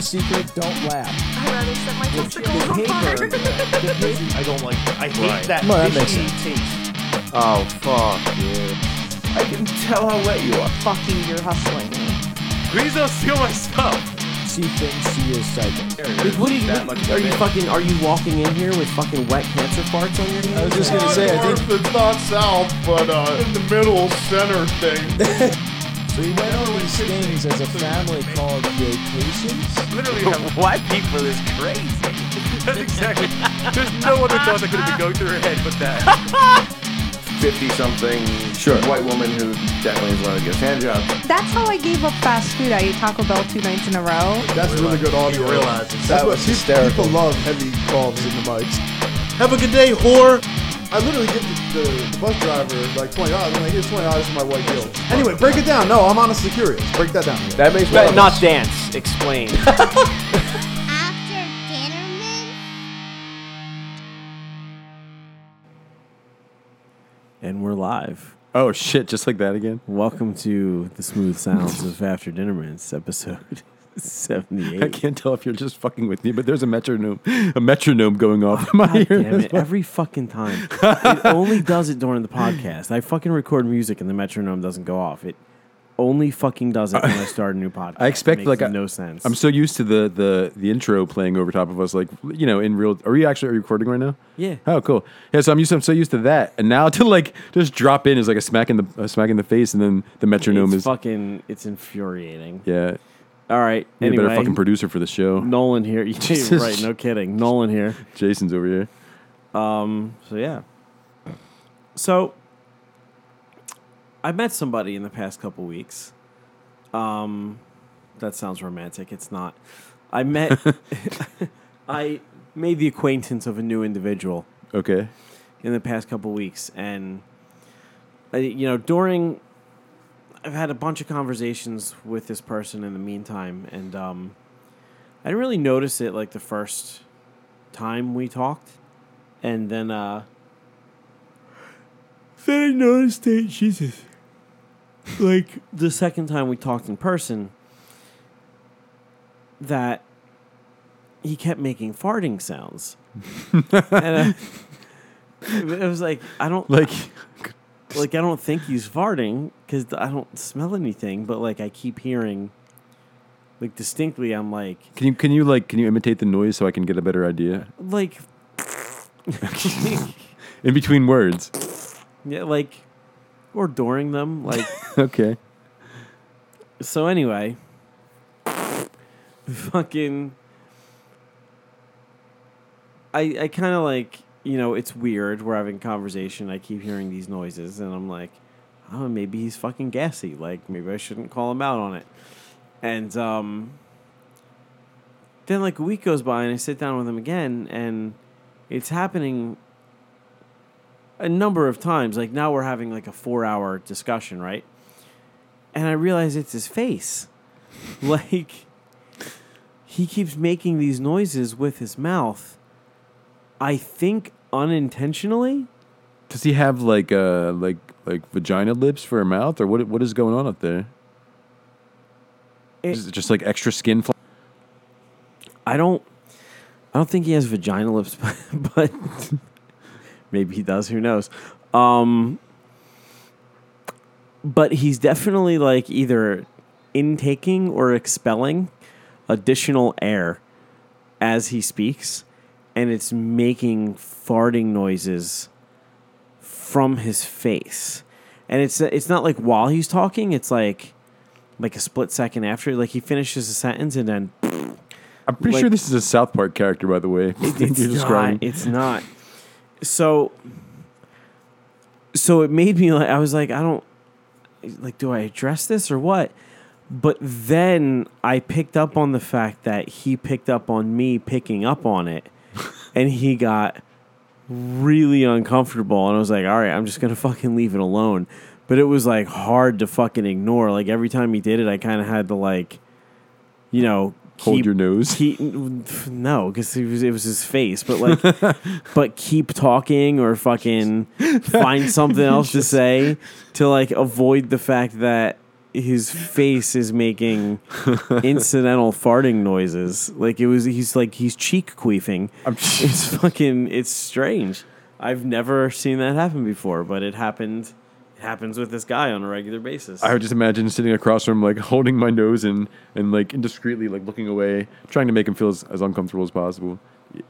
have a secret. Don't laugh. I'd rather set my testicles on fire. the paper. I don't like. that. I hate Right. that Well, that makes fishy taste. Oh fuck, dude. I can tell how wet you are. Fuck you, you're hustling me. Please don't steal my stuff. See things, see your psychic. Wait, what are you, That much are you of fucking? Are you walking in here with fucking wet cancer farts on your I was hands? just gonna say, I think. It's not south, but uh, in the middle center thing. So you went on these things as a family called vacations. Literally, have White people is crazy. That's exactly. There's no other thought that could have been going through her head but that. 50 something Sure. white woman who definitely is one of the hand job. That's how I gave up fast food. I ate Taco Bell two nights in a row. That's really good audio. realizes. That's That what was people, hysterical. people love heavy calls in the mics. Have a good day, whore. I literally give the, the, the bus driver like twenty dollars. I'm like, here's twenty dollars for my white guilt. Anyway, break it down. No, I'm honestly curious. Break that down. That makes But not dance. Explain. After Dinnerman? and we're live. Oh shit! Just like that again. Welcome to the smooth sounds of After Dinnerman's episode I can't tell if you're just fucking with me, but there's a metronome, a metronome going off in my God ear. damn it! Every fucking time. It only does it during the podcast. I fucking record music and the metronome doesn't go off. It only fucking does it when I start a new podcast. I expect It like makes I- no sense. I'm so used to the the the intro playing over top of us, like you know, in real. Are you actually are you recording right now? yeah. Oh, cool. Yeah, so I'm used. I'm so used to that, and now to like just drop in is like a smack in the a smack in the face, and then the metronome It's is fucking. It's infuriating. yeah. All right. A Anyway, better fucking producer for the show. Nolan here. Jesus. right. No kidding. Nolan here. Jason's over here. Um. So yeah. So I met somebody in the past couple weeks. Um, that sounds romantic. It's not. I met. I made the acquaintance of a new individual Okay. in the past couple weeks, and I, you know during. I've had a bunch of conversations with this person in the meantime, and um, I didn't really notice it like the first time we talked, and then uh, then I noticed it. Jesus, like the second time we talked in person, that he kept making farting sounds, and uh, it was like I don't Like, like I don't think he's farting because I don't smell anything, but like I keep hearing, like distinctly, I'm like, can you can you like can you imitate the noise so I can get a better idea like, in between words? yeah, like, or during them, like. Okay. so anyway, fucking, I I kind of like you know it's weird. We're having a conversation. I keep hearing these noises, and I'm like, oh, maybe he's fucking gassy. Like maybe I shouldn't call him out on it. And um, then like a week goes by, and I sit down with him again, and it's happening a number of times. Like now we're having like a four hour discussion, right? And I realize it's his face. like he keeps making these noises with his mouth. I think unintentionally. Does he have like a like like vagina lips for a mouth or what what is going on up there? It- Is it just like extra skin? Fl- I don't I don't think he has vagina lips, but, but maybe he does, who knows. Um but he's definitely like either intaking or expelling additional air as he speaks and it's making farting noises from his face. And it's it's not like while he's talking, it's like like a split second after like he finishes a sentence and then I'm pretty Like- sure this is a South Park character, by the way. it's not. It's not. So. So it made me like I was like I don't like do I address this or what? But then I picked up on the fact that he picked up on me picking up on it, and he got really uncomfortable. And I was like, all right, I'm just gonna fucking leave it alone. But it was like hard to fucking ignore. Like every time he did it, I kind of had to like, you know, Hold keep- your nose. He, no, because it was it was his face, but like, but keep talking or fucking find something else to say to like avoid the fact that his face is making incidental farting noises. Like it was, he's like he's cheek queefing. It's fucking, it's strange. I've never seen that happen before, but it happened. It happens with this guy on a regular basis. I would just imagine sitting across from him, like holding my nose and and like indiscreetly like looking away, trying to make him feel as, as uncomfortable as possible.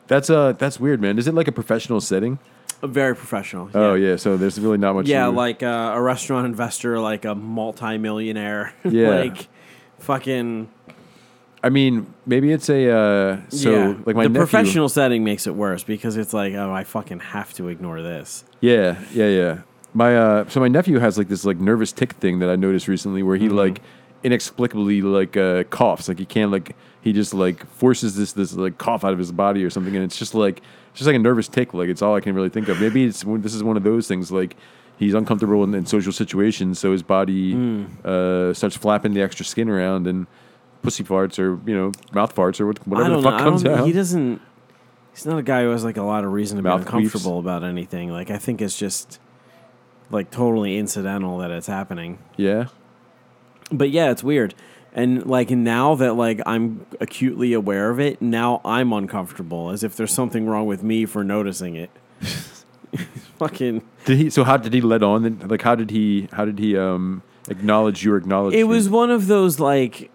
That's uh that's weird, man. Is it like a professional setting? Very professional. Oh yeah, so there's really not much. Yeah, like uh, a restaurant investor, like a multi-millionaire. Yeah. like fucking. I mean, maybe it's a uh, so yeah. like my the nephew, professional setting makes it worse because it's like, oh, I fucking have to ignore this. Yeah, yeah, yeah. My uh, so my nephew has like this like nervous tick thing that I noticed recently, where he Mm-hmm. like inexplicably like uh, coughs, like he can't like he just like forces this this like cough out of his body or something, and it's just like it's just like a nervous tick. Like it's all I can really think of. Maybe it's this is one of those things like. He's uncomfortable in, in social situations, so his body Mm. uh, starts flapping the extra skin around, and pussy farts or you know mouth farts or whatever the fuck I comes out. He doesn't. He's not a guy who has like a lot of reason to be Mouth uncomfortable about anything. Like I think it's just like totally incidental that it's happening. yeah, But yeah, it's weird. And like now that like I'm acutely aware of it, now I'm uncomfortable as if there's something wrong with me for noticing it. Fucking Did he? So how did he let on? Like how did he? How did he um acknowledge your acknowledgement? It was one of those like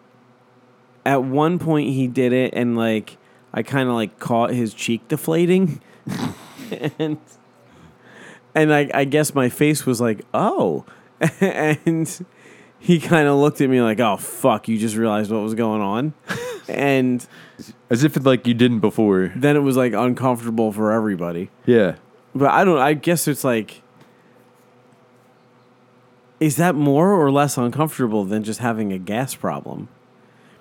at one point he did it and like I kind of like caught his cheek deflating and and I I guess my face was like, "Oh." and he kind of looked at me like, "Oh fuck, you just realized what was going on." and as if like you didn't before. then it was like uncomfortable for everybody. Yeah. But I don't. I guess it's like, is that more or less uncomfortable than just having a gas problem?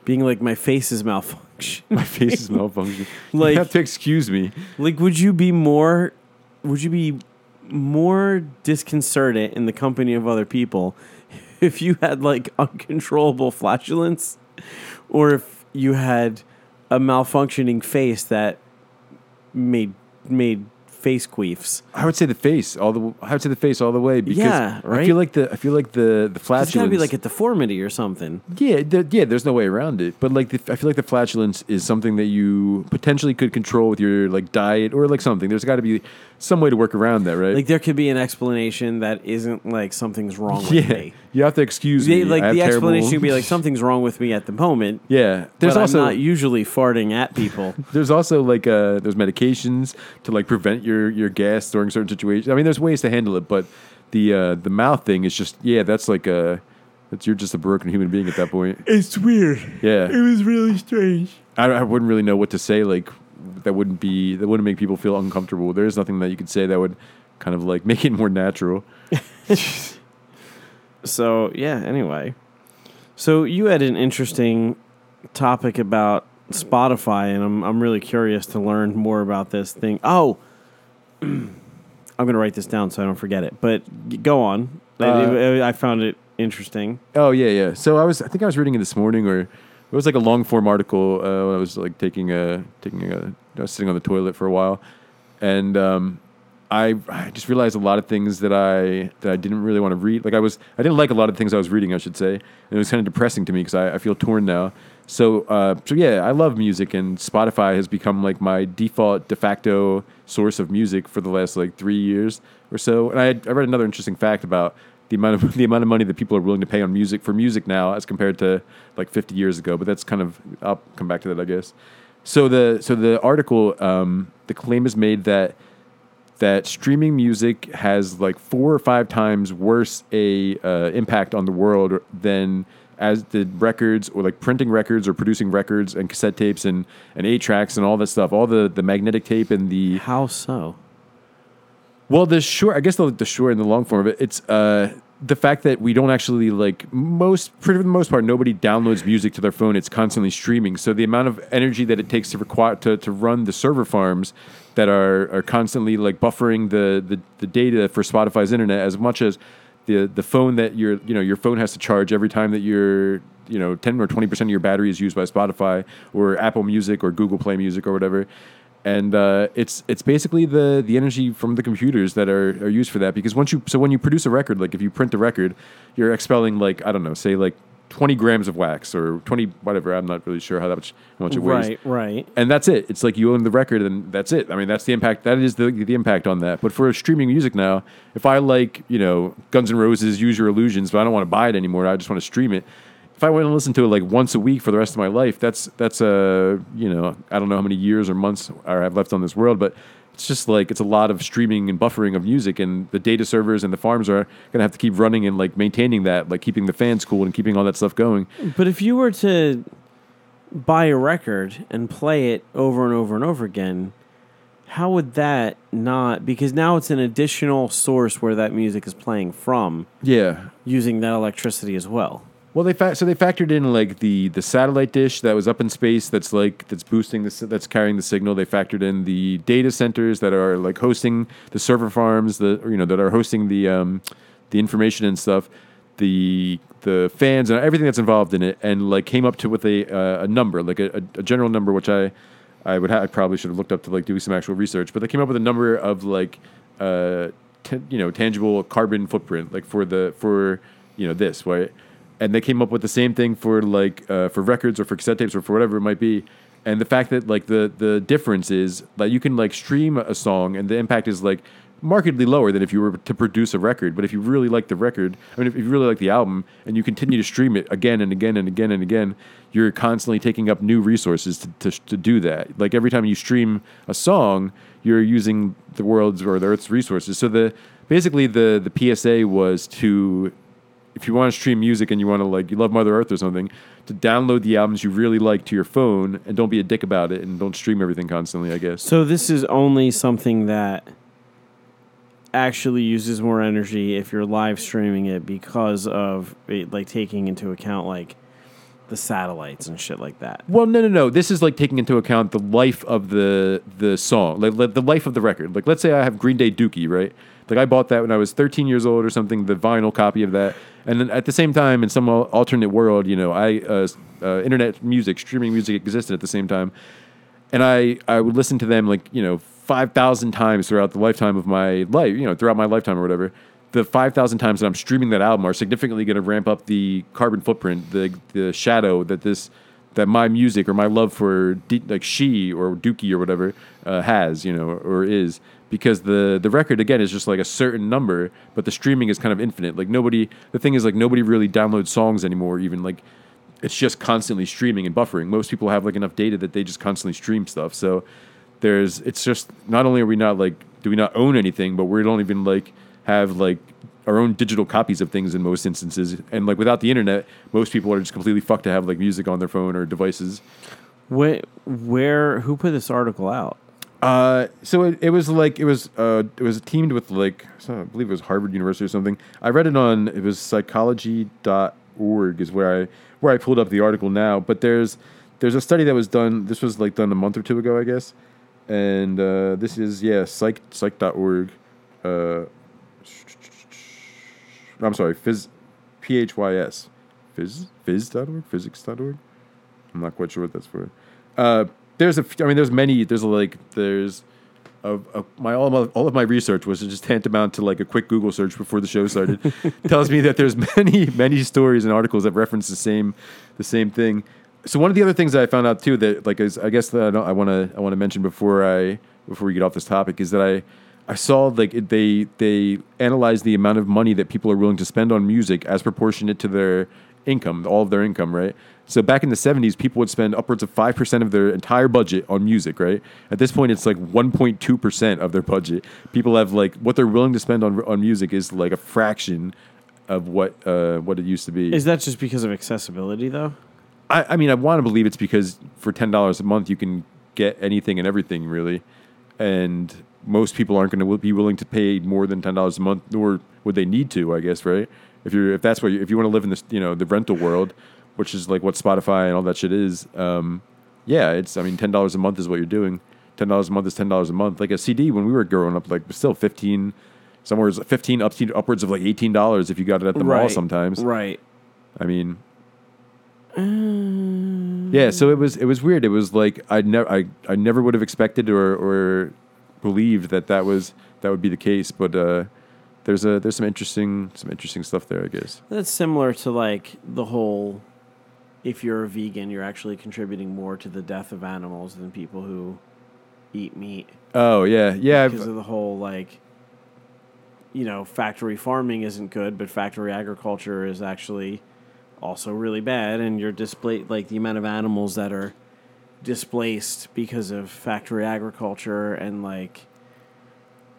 Being like my face is malfunctioning. My face is malfunctioning. Like- you have to excuse me. like, would you be more? Would you be more disconcerted in the company of other people if you had like uncontrollable flatulence, or if you had a malfunctioning face that made made face queefs? I would say the face all the. I would say the face all the way because Yeah, right? I feel like the. I feel like the the It's flatulence. gotta be like a deformity or something. yeah, the, yeah. There's no way around it. But like, the, I feel like the flatulence is something that you potentially could control with your like diet or like something. There's got to be some way to work around that, right? Like there could be an explanation that isn't like something's wrong with yeah, me. you have to excuse They, me. like the terrible- explanation could be like something's wrong with me at the moment. Yeah, there's also I'm not usually farting at people. There's also like uh, there's medications to like prevent your your gas during certain situations. I mean, there's ways to handle it, but the uh, the mouth thing is just yeah, that's like a that's you're just a broken human being at that point. it's weird. Yeah, it was really strange. I, I wouldn't really know what to say. Like that wouldn't be that wouldn't make people feel uncomfortable. There's nothing that you could say that would kind of like make it more natural. So yeah. Anyway, so you had an interesting topic about Spotify, and I'm I'm really curious to learn more about this thing. Oh, I'm gonna write this down so I don't forget it. But go on. I- Uh, I, I found it interesting. Oh yeah, yeah. So I was I think I was reading it this morning or it was like a long form article uh, when I was like taking a taking a I was sitting on the toilet for a while, and um, I I just realized a lot of things that I that I didn't really want to read. Like I was I didn't like a lot of things I was reading. I should say, and it was kind of depressing to me because I, I feel torn now. So uh, so yeah, I love music, and Spotify has become like my default de facto source of music for the last like three years or so. And I I read another interesting fact about the amount of the amount of money that people are willing to pay on music for music now as compared to like 50 years ago. But that's kind of I'll come back to that, I guess. So the so the article um, the claim is made that that streaming music has like four or five times worse a uh, impact on the world than as the records or like printing records or producing records and cassette tapes and and eight tracks and all that stuff all the the magnetic tape and the How so? well, the short, I guess the, the short and the long form of it, it's uh, the fact that we don't actually like most, for the most part, nobody downloads music to their phone. It's constantly streaming. So the amount of energy that it takes to require to, to run the server farms that are are constantly like buffering the, the the data for Spotify's internet as much as the the phone that your you know your phone has to charge every time that your you know 10 or 20% of your battery is used by Spotify or Apple Music or Google Play Music or whatever and uh, it's it's basically the the energy from the computers that are, are used for that. Because once you so when you produce a record, like if you print a record, you're expelling like I don't know, say like twenty grams of wax or twenty whatever. I'm not really sure how that much how much it weighs Right, right. and that's it. It's like you own the record, and that's it. I mean, that's the impact. That is the the impact on that. But for streaming music now, if I like, you know, Guns N' Roses, Use Your Illusions, but I don't want to buy it anymore. I just want to stream it. If I went and listened to it like once a week for the rest of my life, that's that's a you know I don't know how many years or months I have left on this world, but it's just like it's a lot of streaming and buffering of music, and the data servers and the farms are gonna have to keep running and like maintaining that, like keeping the fans cool and keeping all that stuff going. But if you were to buy a record and play it over and over and over again, how would that not? Because now it's an additional source where that music is playing from, Yeah, using that electricity as well. Well, they fa- so they factored in like the the satellite dish that was up in space that's like that's boosting this that's carrying the signal. They factored in the data centers that are like hosting the server farms, the you know that are hosting the um, the information and stuff. The the fans and everything that's involved in it, and like came up to with a uh, a number, like a, a, general number, which I I would ha- I probably should have looked up to like do some actual research, but they came up with a number of like uh t- you know tangible carbon footprint, like for the for you know this right and they came up with the same thing for like uh, for records or for cassette tapes or for whatever it might be. And the fact that like the the difference is that you can like stream a song and the impact is like markedly lower than if you were to produce a record. But if you really like the record, I mean, if you really like the album and you continue to stream it again and again and again and again, you're constantly taking up new resources to, to, to do that. Like every time you stream a song, you're using the world's or the Earth's resources. So the basically the the PSA was to if you want to stream music and you want to like you love Mother Earth or something, to download the albums you really like to your phone and don't be a dick about it and don't stream everything constantly. I guess. So this is only something that actually uses more energy if you're live streaming it because of it, like taking into account like the satellites and shit like that. Well, no, no, no. This is like taking into account the life of the the song, like, the life of the record. Like, let's say I have Green Day Dookie, right? Like, I bought that when I was 13 years old or something, the vinyl copy of that. And then at the same time, in some alternate world, you know, I uh, uh, internet music, streaming music existed at the same time, and I I would listen to them like you know five thousand times throughout the lifetime of my life, you know, throughout my lifetime or whatever. The five thousand times that I'm streaming that album are significantly going to ramp up the carbon footprint, the the shadow that this that my music or my love for D, like she or Dookie or whatever uh, has, you know, or is because the the record again is just like a certain number, but the streaming is kind of infinite. Like nobody, the thing is like nobody really downloads songs anymore. Even like it's just constantly streaming and buffering. Most people have like enough data that they just constantly stream stuff. So there's it's just not only are we not like do we not own anything, but we don't even like have like our own digital copies of things in most instances. And like without the internet, most people are just completely fucked to have like music on their phone or devices. Where, where who put this article out? Uh, so it, it was like it was uh it was teamed with like so I believe it was Harvard University or something. I read it on it was psychology.org is where I where I pulled up the article now. But there's there's a study that was done. This was like done a month or two ago, I guess. And uh, this is yeah psych psych.org. Uh, I'm sorry, phys, P H Y S, phys phys.org, physics.org. I'm not quite sure what that's for. Uh, there's a, f- I mean, there's many. There's like, there's, a, a, my all, of my all of my research was just tantamount to like a quick Google search before the show started. tells me that there's many many stories and articles that reference the same the same thing. So one of the other things that I found out too that like is I guess that I, don't- I want to I want to mention before I before we get off this topic is that I I saw like it, they they analyzed the amount of money that people are willing to spend on music as proportionate to their income, all of their income, right? So back in the 70s, people would spend upwards of 5% of their entire budget on music, right? At this point, it's like 1.2% of their budget. People have like what they're willing to spend on, on music is like a fraction of what uh, what it used to be. Is that just because of accessibility though? I, I mean, I want to believe it's because for ten dollars a month you can get anything and everything, really, and most people aren't going to be willing to pay more than ten dollars a month, nor would they need to. I guess, right? If you're if that's what you, if you want to live in this, you know, the rental world, which is like what Spotify and all that shit is. Um, yeah, it's I mean, ten dollars a month is what you're doing. Ten dollars a month is ten dollars a month. Like a CD when we were growing up, like still fifteen. Somewhere is fifteen up to upwards of like eighteen dollars if you got it at the mall. Sometimes, Right. I mean, Yeah, so it was it was weird. It was like I never I, I never would have expected or or believed that that was that would be the case. But uh, there's a there's some interesting some interesting stuff there, I guess. That's similar to like the whole if you're a vegan, you're actually contributing more to the death of animals than people who eat meat. Oh yeah, yeah. because I've, of the whole like you know factory farming isn't good but factory agriculture is actually also really bad and you're displaced like the amount of animals that are displaced because of factory agriculture and like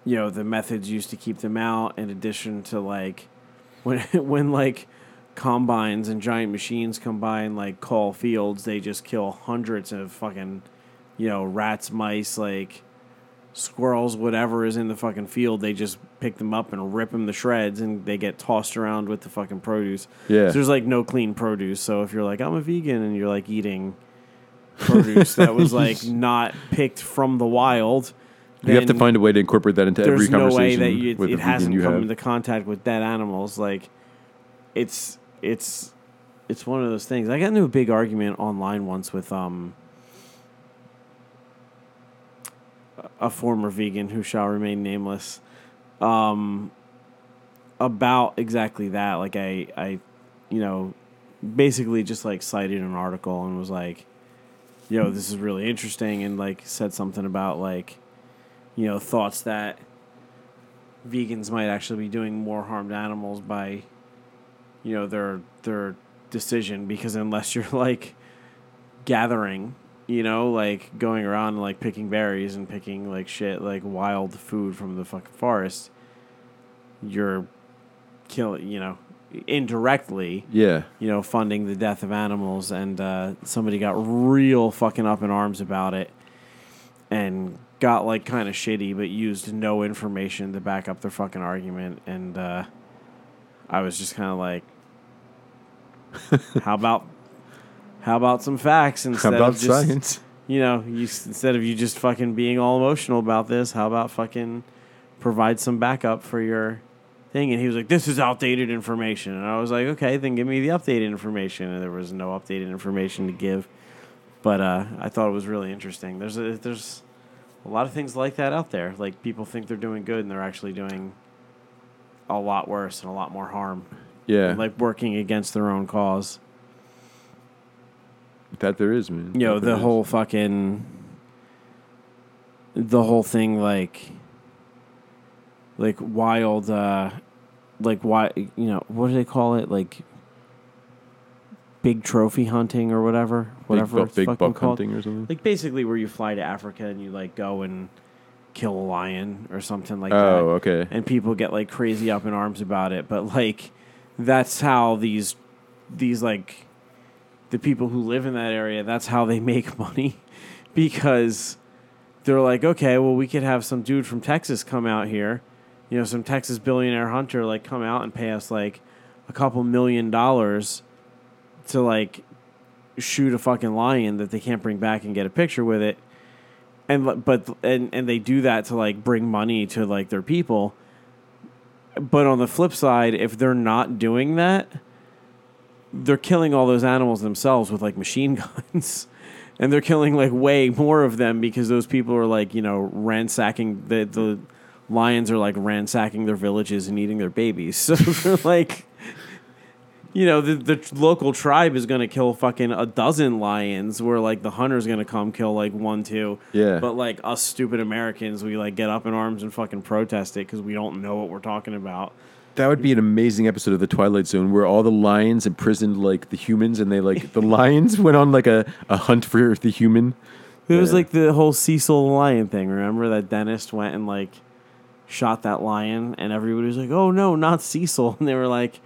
you know the methods used to keep them out in addition to like when when like combines and giant machines combine like call fields they just kill hundreds of fucking you know rats mice like squirrels, whatever is in the fucking field, they just pick them up and rip them to shreds, and they get tossed around with the fucking produce. Yeah. So there's like no clean produce. So if you're like I'm a vegan and you're like eating produce that was like not picked from the wild, you have to find a way to incorporate that into every conversation. there's no way that you, with it vegan hasn't come have. into contact with dead animals. Like it's it's it's one of those things. I got into a big argument online once with um a former vegan who shall remain nameless um about exactly that like i i you know basically just like cited an article and was like yo this is really interesting and like said something about like you know thoughts that vegans might actually be doing more harm to animals by you know their their decision because unless you're like gathering you know like going around and like picking berries and picking like shit like wild food from the fucking forest you're killing you know indirectly yeah, you know, funding the death of animals, and uh, somebody got real fucking up in arms about it, and got like kind of shitty, but used no information to back up their fucking argument, and uh, I was just kind of like, how about, how about some facts how instead about of just, science? you know, you instead of you just fucking being all emotional about this, how about fucking provide some backup for your thing? And he was like, "This is outdated information," and I was like, "Okay, then give me the updated information." And there was no updated information to give, but uh, I thought it was really interesting. There's a, there's a lot of things like that out there. Like people think they're doing good, and they're actually doing a lot worse and a lot more harm. Yeah, Like working against their own cause. that there is, man. you know the is. whole fucking the whole thing like like wild uh like why you know what do they call it? Like big trophy hunting or whatever big, whatever buck, it's big fucking buck called. hunting or something. like basically where you fly to Africa and you like go and kill a lion or something like oh, that. Oh, okay. and people get like crazy up in arms about it. But like that's how these these like the people who live in that area that's how they make money. Because they're like okay well we could have some dude from Texas come out here you know some Texas billionaire hunter like come out and pay us like a couple million dollars to like shoot a fucking lion that they can't bring back and get a picture with it. And but and and they do that to like bring money to like their people. But on the flip side if they're not doing that they're killing all those animals themselves with like machine guns. And they're killing like way more of them because those people are like you know ransacking the the lions are like ransacking their villages and eating their babies so they're like you know, the, the local tribe is going to kill fucking a dozen lions, where like the hunter's going to come kill like one, two. Yeah. But like us stupid Americans, we like get up in arms and fucking protest it because we don't know what we're talking about. That would be an amazing episode of the Twilight Zone where all the lions imprisoned like the humans, and they like the lions went on like a, a hunt for the human. It was Yeah. like the whole Cecil the lion thing. Remember that dentist went and like shot that lion, and everybody was like, "Oh no, not Cecil!" And they were like,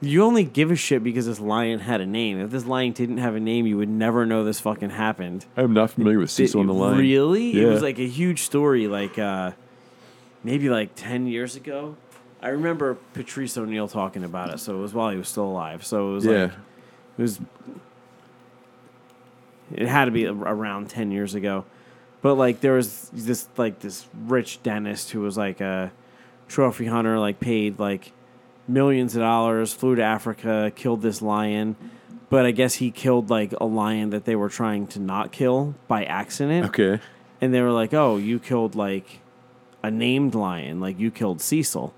"You only give a shit because this lion had a name. If this lion didn't have a name, you would never know this fucking happened." I'm not familiar with Cecil on the line. Really? It was like a huge story, like uh, maybe like ten years ago. I remember Patrice O'Neal talking about it. So it was while he was still alive. So it was Yeah. like it was. It had to be around ten years ago, but like there was this like this rich dentist who was like a trophy hunter, like paid like millions of dollars, flew to Africa, killed this lion, but I guess he killed like a lion that they were trying to not kill by accident. Okay. And they were like, "Oh, you killed like a named lion, like you killed Cecil."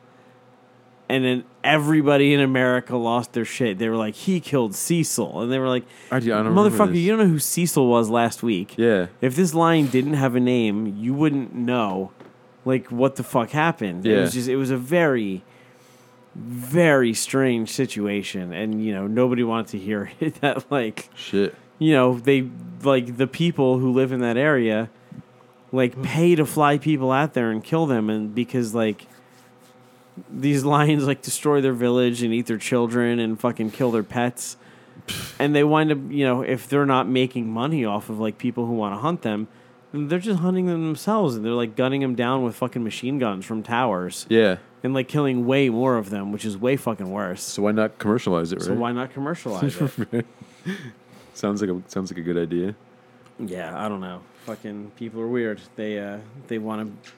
And then everybody in America lost their shit. They were like, "He killed Cecil," and they were like, I, I "Motherfucker, you don't know who Cecil was last week." Yeah. If this lion didn't have a name, you wouldn't know, like what the fuck happened. Yeah. It was just, it was a very, very strange situation, and you know nobody wanted to hear it. That like Shit. you know they like the people who live in that area like pay to fly people out there and kill them and because like these lions like destroy their village and eat their children and fucking kill their pets and they wind up you know if they're not making money off of like people who want to hunt them then they're just hunting them themselves and they're like gunning them down with fucking machine guns from towers Yeah. and like killing way more of them which is way fucking worse So why not commercialize it, right? so why not commercialize it sounds like a sounds like a good idea. Yeah, I don't know. Fucking people are weird. They uh they want to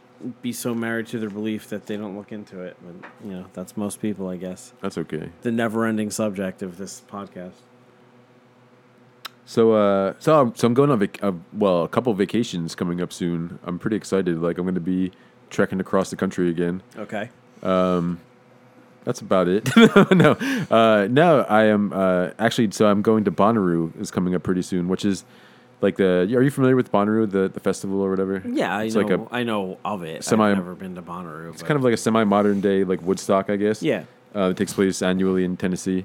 be so married to their belief that they don't look into it. But you know, that's most people, I guess. That's okay. The never-ending subject of this podcast. So uh so I'm, so I'm going on vac- uh, well, a couple vacations coming up soon. I'm pretty excited. Like I'm going to be trekking across the country again. Okay. Um, That's about it. no, uh, no, I am uh, actually. So I'm going to Bonnaroo is coming up pretty soon, which is like the. Are you familiar with Bonnaroo, the the festival or whatever? Yeah, I It's know. like a- I know of it. semi- I've never been to Bonnaroo. It's kind of like a semi modern day like Woodstock, I guess. Yeah. uh, it takes place annually in Tennessee.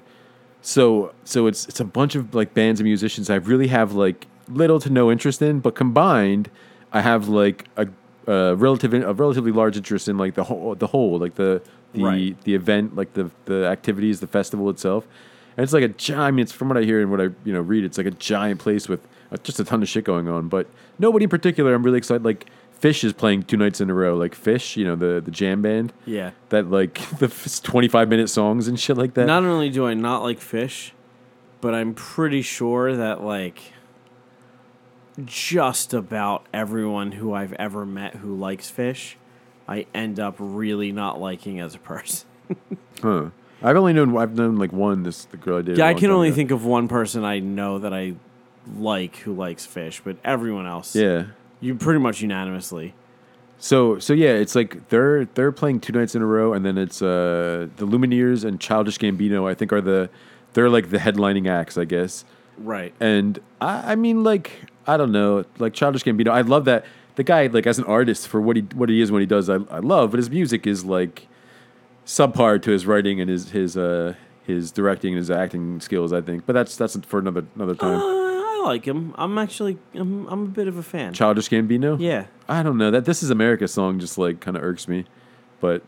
So so it's it's a bunch of like bands and musicians I really have like little to no interest in, but combined, I have like a, a relative a relatively large interest in like the whole the whole like the the Right. the event like the the activities the festival itself, and it's like a giant. I mean, it's from what I hear and what I you know read, it's like a giant place with Uh, just a ton of shit going on. But nobody in particular, I'm really excited. Like Phish is playing two nights in a row. Like Phish, you know the the jam band yeah. that like the 25 minute songs and shit like that. Not only do I not like Phish, but I'm pretty sure that like just about everyone who I've ever met who likes Phish, I end up really not liking as a person. huh. I've only known I've known like one this the girl I did. Yeah, I can only think of one person I know that I like who likes Phish, but everyone else, Yeah. you pretty much unanimously. So so yeah, it's like they're they're playing two nights in a row, and then it's uh the Lumineers and Childish Gambino. I think are the they're like the headlining acts, I guess. Right. And I, I mean, like I don't know, like Childish Gambino. I love that the guy, like as an artist, for what he what he is when he does, I, I love. But his music is like subpar to his writing and his his uh his directing and his acting skills. I think, but that's that's for another another Uh, time. I like him. I'm actually I'm I'm a bit of a fan. Childish Gambino. yeah. I don't know that this is America song just like kind of irks me, but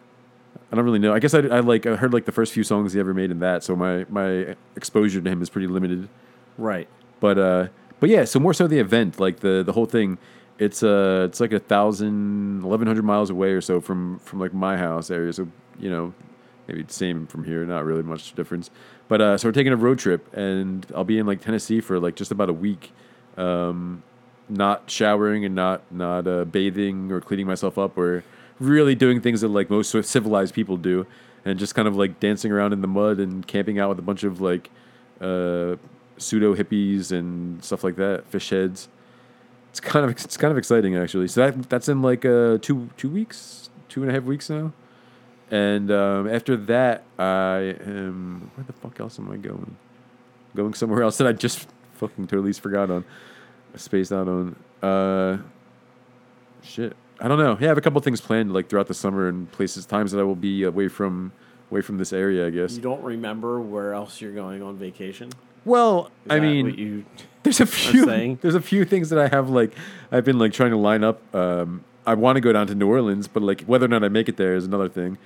I don't really know. I guess I, I like I heard like the first few songs he ever made in that, so my my exposure to him is pretty limited. Right. But uh, but yeah, so more so the event, like the the whole thing. It's uh, it's like a thousand, eleven hundred miles away or so from from like my house area. So you know, maybe same from here, not really much difference. But uh, so we're taking a road trip, and I'll be in like Tennessee for like just about a week, um, not showering and not not uh, bathing or cleaning myself up or really doing things that like most civilized people do, and just kind of like dancing around in the mud and camping out with a bunch of like uh, pseudo hippies and stuff like that, Phish heads. It's kind of it's kind of exciting actually. So that that's in like uh, two two weeks, two and a half weeks now. And um, after that, I am where the fuck else am I going? Going somewhere else that I just fucking totally forgot on, spaced out on. Uh, shit, I don't know. Yeah, I have a couple things planned like throughout the summer and places, times that I will be away from away from this area. I guess. You don't remember where else you're going on vacation? Well, Is I mean, you there's a few there's a few things that I have like I've been like trying to line up. Um, I want to go down to New Orleans, but like whether or not I make it there is another thing.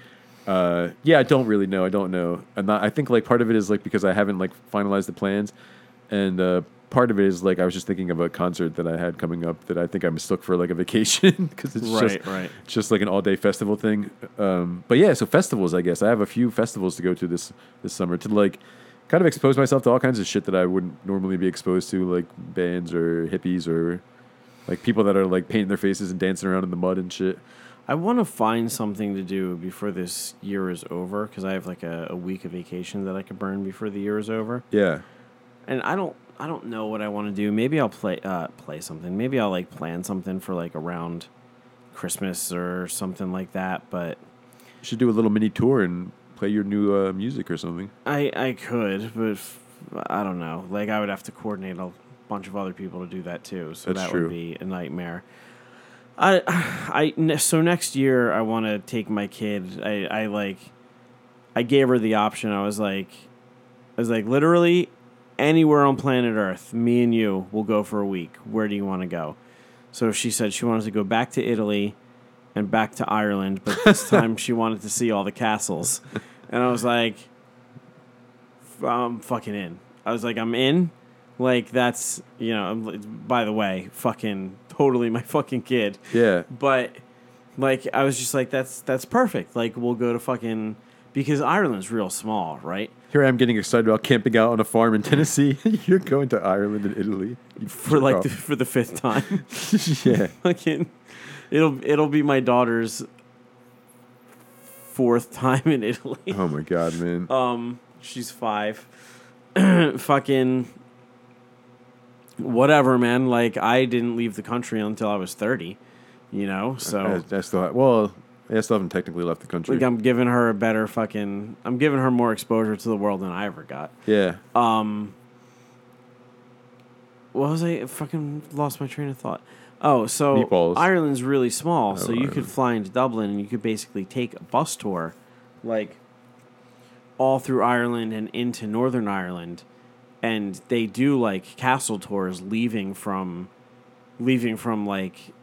Uh, yeah, I don't really know. I don't know. I'm not, I think like part of it is like because I haven't like finalized the plans, and uh, part of it is like I was just thinking of a concert that I had coming up that I think I mistook for like a vacation because it's Right, just right. just like an all day festival thing. Um, but yeah, so festivals, I guess I have a few festivals to go to this this summer to like kind of expose myself to all kinds of shit that I wouldn't normally be exposed to, like bands or hippies or like people that are like painting their faces and dancing around in the mud and shit. I want to find something to do before this year is over because I have like a, a week of vacation that I could burn before the year is over. Yeah, and I don't I don't know what I want to do. Maybe I'll play uh, play something. Maybe I'll like plan something for like around Christmas or something like that. But You should do a little mini tour and play your new uh, music or something. I I could, but f- I don't know. Like I would have to coordinate a bunch of other people to do that too. So That's that true. would be a nightmare. I I so next year I want to take my kid. I I like I gave her the option. I was like I was like literally anywhere on planet Earth, me and you will go for a week. Where do you want to go? So she said she wanted to go back to Italy and back to Ireland, but this time she wanted to see all the castles. And I was like, I'm fucking in. I was like, I'm in. Like, that's, you know, by the way, fucking totally my fucking kid. Yeah. But, like, I was just like, that's that's perfect. Like, we'll go to fucking, because Ireland's real small, right? Here I am getting excited about camping out on a farm in Tennessee. You're going to Ireland and Italy For like, the, for the fifth time. yeah. fucking it'll it'll be my daughter's fourth time in Italy. Oh my god, man. Um, she's five. fucking whatever, man. Like I didn't leave the country until I was thirty. You know, so I, I still well, I still haven't technically left the country. like I'm giving her a better fucking. I'm giving her more exposure to the world than I ever got. yeah. Um, what was I? I fucking lost my train of thought. Oh, so Meatballs. Ireland's really small, so Oh, you could fly into Dublin and you could basically take a bus tour, like all through Ireland and into Northern Ireland, and they do like castle tours leaving from, leaving from like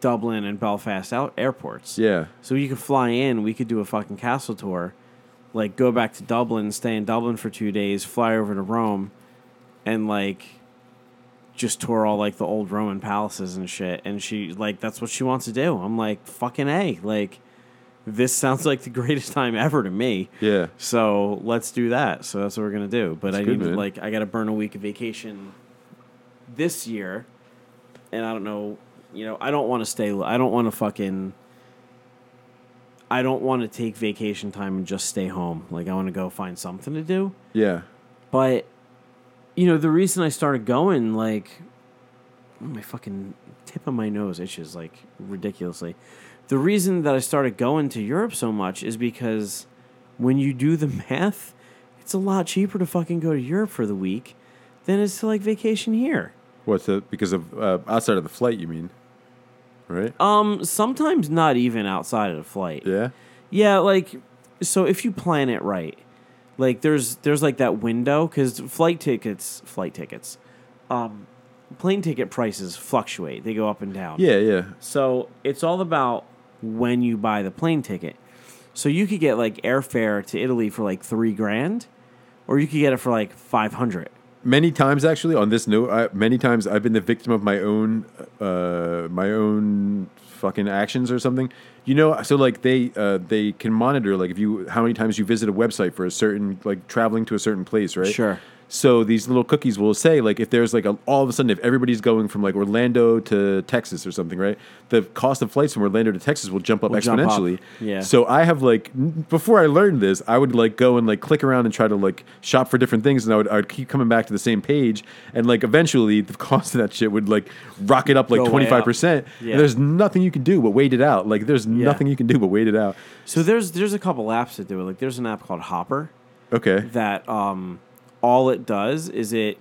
Dublin and Belfast out airports. Yeah. So you could fly in, we could do a fucking castle tour, like go back to Dublin, stay in Dublin for two days, fly over to Rome, and like just tour all like the old Roman palaces and shit. And she like that's what she wants to do. I'm like fucking a like this sounds like the greatest time ever to me. Yeah. So let's do that. So that's what we're gonna do. But That's I good, need to like I gotta burn a week of vacation this year, and I don't know. You know, I don't want to stay. I don't want to fucking. I don't want to take vacation time and just stay home. Like I want to go find something to do. Yeah. But you know, the reason I started going, like, my fucking tip of my nose itches like ridiculously. The reason that I started going to Europe so much is because when you do the math, it's a lot cheaper to fucking go to Europe for the week than it's to like vacation here. What's that? Because of uh, outside of the flight, you mean? Right? Um, sometimes not even outside of the flight. Yeah. Yeah, like so if you plan it right, like there's there's like that window because flight tickets, flight tickets, um, plane ticket prices fluctuate. They go up and down. Yeah. Yeah. So it's all about when you buy the plane ticket. So you could get like airfare to Italy for like three grand, or you could get it for like five hundred. Many times, actually, on this note, I, many times I've been the victim of my own, uh, my own fucking actions or something. You know, so like they uh, they can monitor like if you how many times you visit a website for a certain like traveling to a certain place, right? Sure. So these little cookies will say like if there's like a, all of a sudden if everybody's going from like Orlando to Texas or something, right? The cost of flights from Orlando to Texas will jump up Will jump up. exponentially. Yeah. So I have like before I learned this, I would like go and like click around and try to like shop for different things, and I would I would keep coming back to the same page, and like eventually the cost of that shit would like rocket up like twenty five percent. Yeah. There's nothing you can do but wait it out. Like there's nothing you can do but wait it out. So there's there's a couple apps that do it. Like there's an app called Hopper. Okay. that um, all it does is it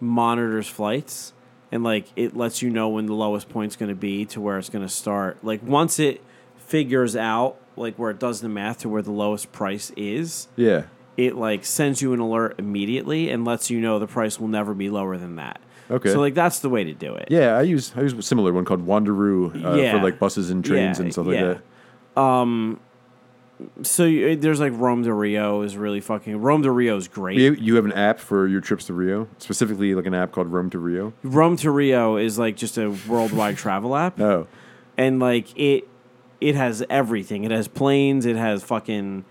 monitors flights and like it lets you know when the lowest point's going to be to where it's going to start. Like once it figures out like where it does the math to where the lowest price is, Yeah. it like sends you an alert immediately and lets you know the price will never be lower than that. Okay. So like that's the way to do it. Yeah, I use I use a similar one called Wanderu uh, Yeah. for like buses and trains Yeah, and stuff yeah. like that. So you, uh, there's like Rome to Rio is really fucking Rome to Rio is great. You, you have an app for your trips to Rio, specifically like an app called Rome to Rio. Rome to Rio is like just a worldwide travel app. Oh, and like it it has everything. It has planes, it has fucking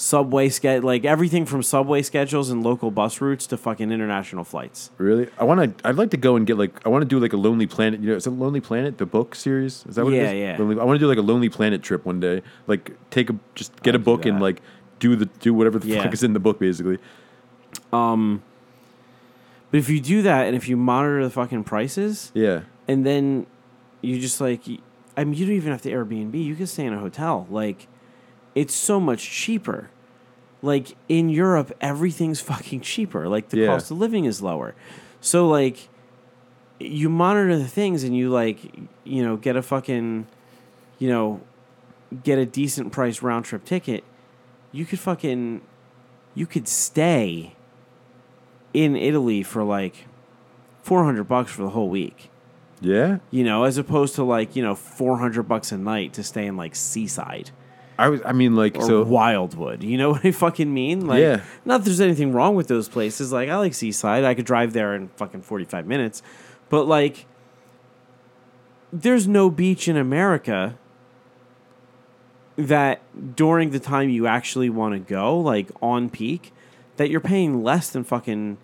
subway ske- like everything from subway schedules and local bus routes to fucking international flights. really? I want to. I'd like to go and get like. I want to do like a Lonely Planet. You know, is it Lonely Planet the book series? Is that what Yeah, it is? yeah. Lonely, I want to do like a Lonely Planet trip one day. Like take a just get I'll a book and like do the do whatever the Yeah. fuck is in the book basically. Um, but if you do that and if you monitor the fucking prices, Yeah. and then you just like, I mean, you don't even have to Airbnb. You can stay in a hotel. Like, it's so much cheaper. Like in Europe, everything's fucking cheaper. Like the Yeah. cost of living is lower. So like, you monitor the things and you like, you know, get a fucking, you know, get a decent price round trip ticket. You could fucking, you could stay in Italy for like four hundred bucks for the whole week Yeah. you know, as opposed to like, you know, 400 bucks a night to stay in like Seaside I was. I mean, like, or so. Wildwood. You know what I fucking mean? Like, Yeah. not that there's anything wrong with those places. Like, I like Seaside. I could drive there in fucking 45 minutes. But like, there's no beach in America that during the time you actually want to go, like on peak, that you're paying less than fucking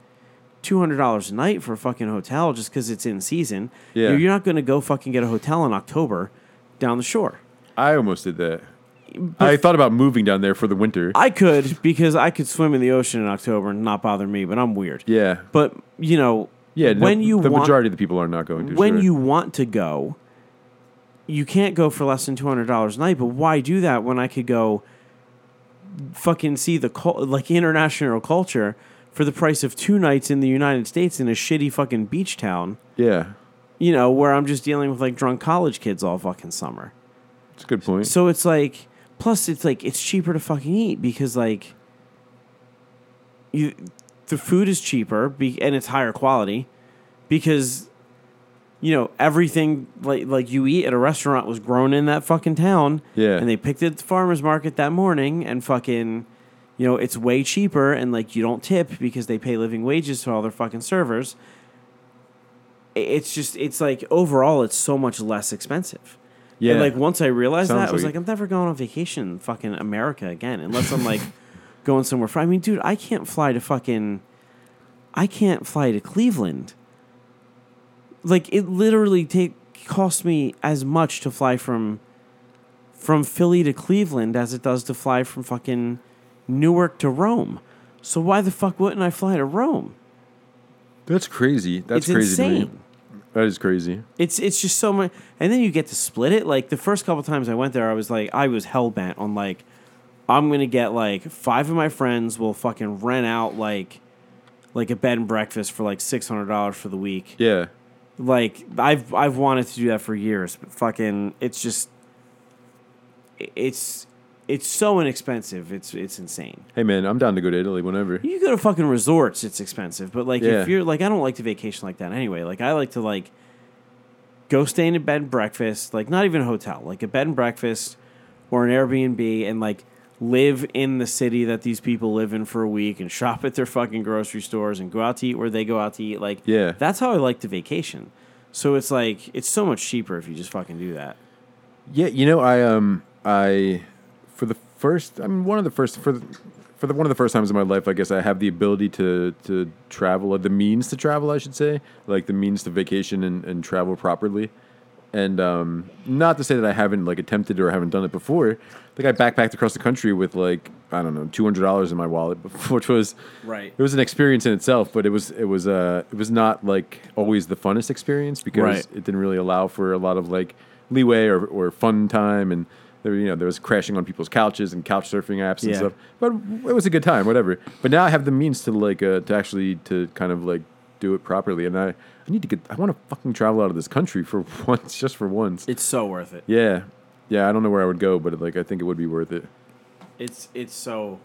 two hundred dollars a night for a fucking hotel just because it's in season. Yeah. You're, you're not going to go fucking get a hotel in October down the shore. I almost did that. I thought about moving down there for the winter. I could because I could swim in the ocean in October and not bother me, but I'm weird. yeah. But you know, Yeah. when no, you the want, majority of the people are not going to. when sure. you want to go, you can't go for less than two hundred dollars a night. But why do that when I could go fucking see the like international culture for the price of two nights in the United States in a shitty fucking beach town? Yeah. You know, where I'm just dealing with like drunk college kids all fucking summer. It's a good point. So it's like, plus it's like it's cheaper to fucking eat because like, you, the food is cheaper be, and it's higher quality, because, you know everything like like you eat at a restaurant was grown in that fucking town. Yeah. and they picked it at the farmers market that morning and fucking, you know it's way cheaper and like you don't tip because they pay living wages to all their fucking servers. It's just it's like overall it's so much less expensive. Yeah. And like once I realized Sounds that, I was like like, I'm never going on vacation in fucking America again, unless I'm like going somewhere. Far. I mean, dude, I can't fly to fucking, I can't fly to Cleveland. Like it literally take cost me as much to fly from, from Philly to Cleveland as it does to fly from fucking Newark to Rome. So why the fuck wouldn't I fly to Rome? That's crazy. That's it's crazy to insane. That is crazy. It's it's just so much, and then you get to split it. Like the first couple times I went there, I was like, I was hell bent on like, I'm gonna get like five of my friends will fucking rent out like, like a bed and breakfast for like six hundred dollars for the week. Yeah. Like I've I've wanted to do that for years, but fucking it's just, it's it's so inexpensive. It's it's insane. Hey man, I'm down to go to Italy whenever. You go to fucking resorts, it's expensive. But like Yeah. if you're like I don't like to vacation like that anyway. Like I like to like go stay in a bed and breakfast, like not even a hotel, like a bed and breakfast or an Airbnb and like live in the city that these people live in for a week and shop at their fucking grocery stores and go out to eat where they go out to eat. Like Yeah. that's how I like to vacation. So it's like it's so much cheaper if you just fucking do that. Yeah, you know, I um, I for the first, I mean, one of the first for the for the one of the first times in my life, I guess I have the ability to to travel, or the means to travel, I should say, like the means to vacation and, and travel properly. And um, not to say that I haven't like attempted or haven't done it before. Like I backpacked across the country with like I don't know two hundred dollars in my wallet, which was Right. It was an experience in itself, but it was it was uh it was not like always the funnest experience because Right. it didn't really allow for a lot of like leeway or, or fun time and there you know there was crashing on people's couches and couch surfing apps and Yeah. stuff but it was a good time whatever but now i have the means to like uh, to actually to kind of like do it properly and i i need to get i want to fucking travel out of this country for once just for once It's so worth it. yeah yeah i don't know where i would go but like i think it would be worth it It's it's so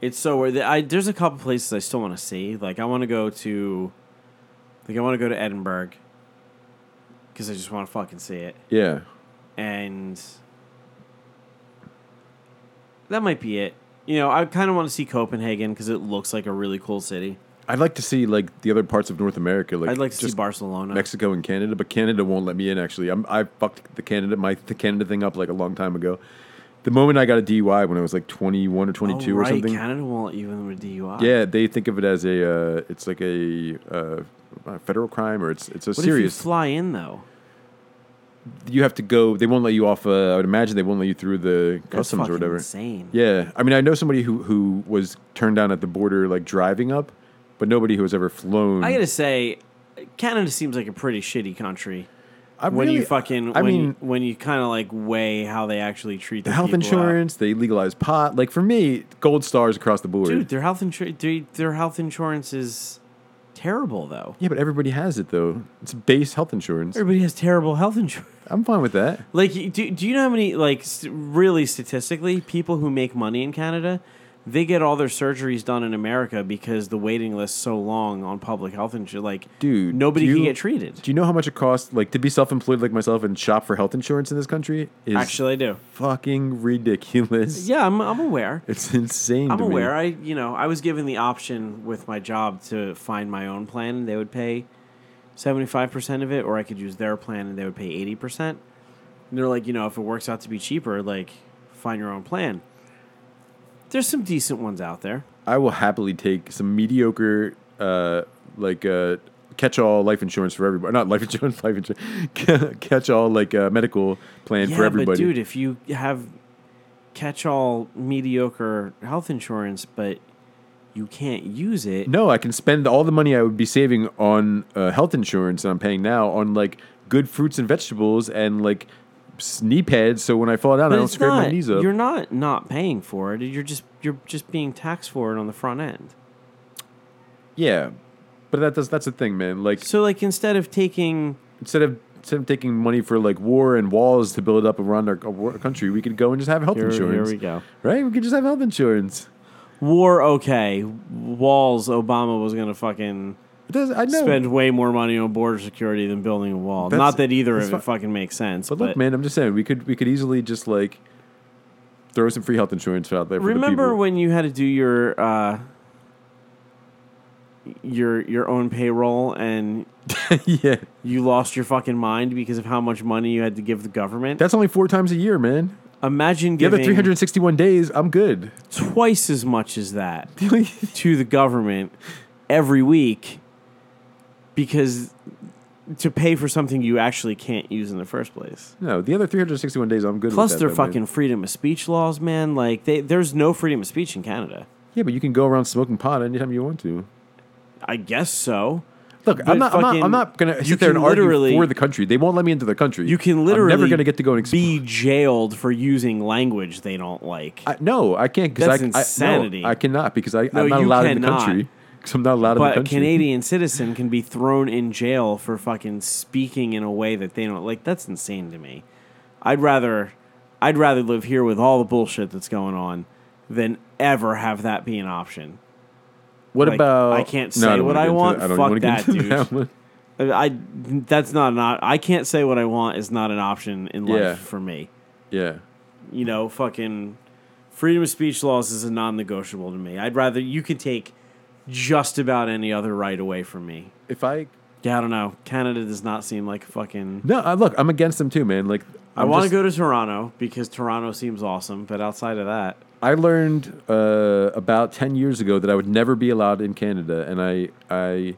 it's so worth it. I there's a couple places I still want to see. Like I want to go to like I want to go to Edinburgh because I just want to fucking see it. yeah And that might be it. You know, I kind of want to see Copenhagen because it looks like a really cool city. i'd like to see like the other parts of north america like I'd like to see Barcelona. Mexico and Canada, but Canada won't let me in. Actually, I'm I fucked the Canada my the Canada thing up like a long time ago. The moment I got a DUI when I was like 21 or 22 oh, or right. something. Canada won't let you in with DUI. Yeah, they think of it as a uh, it's like a, uh, a federal crime or it's it's a What serious. if you fly in though? You have to go. They won't let you off. Uh, I would imagine they won't let you through the customs or whatever. Insane. Yeah, I mean, I know somebody who who was turned down at the border, like driving up, but nobody who has ever flown. I gotta say, Canada seems like a pretty shitty country. I when you fucking, I when mean, you, when you kind of like weigh how they actually treat the health people out. insurance, they legalize pot. Like for me, gold stars across the board. dude. Their health insurance, their health insurance is terrible though. yeah, but everybody has it though. It's base health insurance. Everybody has terrible health insurance. I'm fine with that. Like, do, do you know how many, like, st- really statistically, people who make money in Canada, they get all their surgeries done in America because the waiting list's so long on public health insurance. Like, Dude, nobody do can get treated. Do you know how much it costs, like, to be self-employed like myself and shop for health insurance in this country? Is Actually, I do. fucking ridiculous. Yeah, I'm, I'm aware. it's insane. I'm to me. aware. I, you know, I was given the option with my job to find my own plan, and they would pay seventy five percent of it, or I could use their plan, and they would pay eighty percent. And they're like, you know, if it works out to be cheaper, like, find your own plan. There's some decent ones out there. I will happily take some mediocre, uh, like uh, catch-all life insurance for everybody. Not life insurance, life insurance. catch-all like uh, medical plan yeah, for everybody. but dude, if you have catch-all mediocre health insurance, but you can't use it, no, I can spend all the money I would be saving on uh, health insurance that I'm paying now on like good fruits and vegetables and like knee pads. So when I fall down, but I don't it's scrape not. my knees up. You're not not paying for it. You're just you're just being taxed for it on the front end. Yeah, but that does that's the thing, man. Like So like instead of taking instead of instead of taking money for like war and walls to build up around our, our country, we could go and just have health here, insurance. here we go. Right? We could just have health insurance. War okay. Walls Obama was gonna fucking It does. I know. spend way more money on border security than building a wall. That's- Not that either of it fucking makes sense. but But, look, man, I'm just saying we could we could easily just like throw some free health insurance out there. For remember the when you had to do your uh, your your own payroll and yeah, you lost your fucking mind because of how much money you had to give the government? that's only four times a year, man. Imagine giving The other giving 361 days, I'm good. twice as much as that to the government every week because to pay for something you actually can't use in the first place. no, the other 361 days, I'm good. Plus, with that, their though, man. fucking freedom of speech laws, man. Like, they, there's no freedom of speech in Canada. yeah, but you can go around smoking pot anytime you want to. I guess so. Look, But I'm not, I'm not. I'm not gonna you sit there and argue for the country. They won't let me into the country. You can literally I'm never gonna get to go and exp- be jailed for using language they don't like. I, no, I can't because I, That's I- no, insanity. I, cannot because I, No, I'm not allowed in the country. Because I'm not allowed in the but a. Canadian citizen can be thrown in jail for fucking speaking in a way that they don't like. That's insane to me. I'd rather, I'd rather live here with all the bullshit that's going on than ever have that be an option. What like, about? I can't say what I want. that. I don't Fuck that, dude. that. Uh, I that's not not I can't say what I want is not an option in life Yeah. for me. Yeah. You know, fucking freedom of speech laws is a non-negotiable to me. I'd rather you could take just about any other right away from me. If I Yeah, I don't know. Canada does not seem like fucking. no, I, look, I'm against them too, man. Like I want to go to Toronto because Toronto seems awesome, but outside of that, I learned uh, about ten years ago that I would never be allowed in Canada, and I I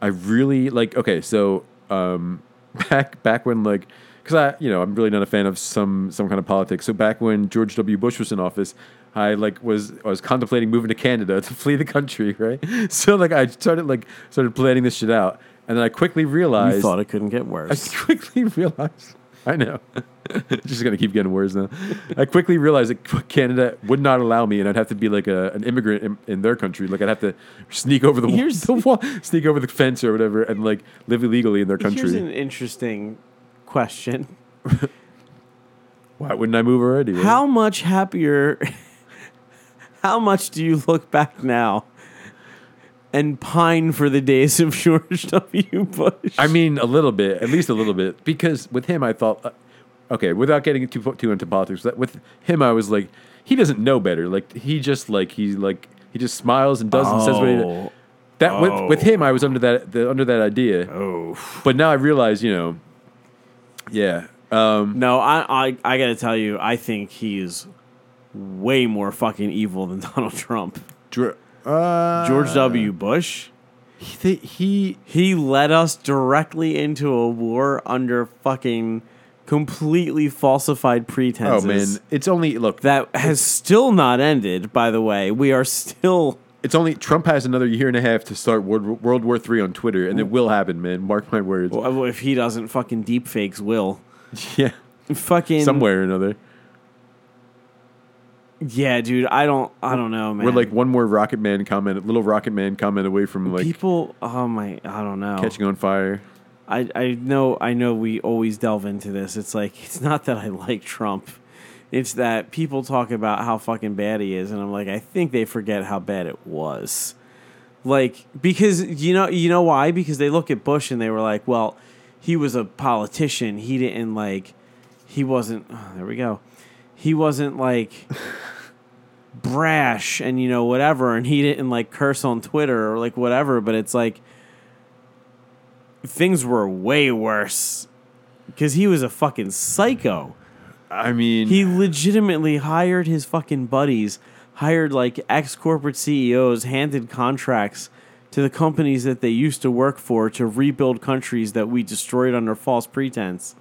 I really like. Okay, so um, back back when like because I you know I'm really not a fan of some some kind of politics. So back when George W. Bush was in office. I like was I was contemplating moving to Canada to flee the country, right? So like I started like started planning this shit out, and then I quickly realized you thought it couldn't get worse. I quickly realized. I know. it's just gonna keep getting worse now. I quickly realized that Canada would not allow me, and I'd have to be like a, an immigrant in, in their country. Like I'd have to sneak over the, Here's- the wall, sneak over the fence or whatever, and like live illegally in their country. Here's an interesting question: Why wouldn't I move already? right? How much happier? How much do you look back now and pine for the days of George W. Bush? I mean, a little bit, at least a little bit, because with him, I thought, uh, okay, without getting too too into politics, with him, I was like, he doesn't know better. Like he just like he like he just smiles and does and says what he. Oh. That with, with him, I was under that the, under that idea. Oh. But now I realize, you know, yeah, um, No, I, I I gotta tell you, I think he is way more fucking evil than Donald Trump. Dr- uh, George W. Bush, He, he he led us directly into a war under fucking completely falsified pretenses. oh man, it's only look that has still not ended. By the way, we are still it's only Trump has another year and a half to start World, World War Three on Twitter, and it will happen, man. Mark my words. Well, if he doesn't, fucking deepfakes will. yeah, Fucking somewhere or another. Yeah, dude. I don't. I don't know, man. We're like one more Rocket Man comment, little Rocket Man comment away from like people. Oh my. I don't know. catching on fire. I, I know I know we always delve into this. It's like it's not that I like Trump. It's that people talk about how fucking bad he is and I'm like I think they forget how bad it was. Like because you know you know why? Because they look at Bush and they were like, "Well, he was a politician. He didn't like he wasn't oh, there we go. He wasn't like brash and you know whatever and he didn't like curse on Twitter or like whatever, but it's like things were way worse because he was a fucking psycho. I mean, He legitimately hired his fucking buddies, hired like ex corporate CEOs, handed contracts to the companies that they used to work for to rebuild countries that we destroyed under false pretense.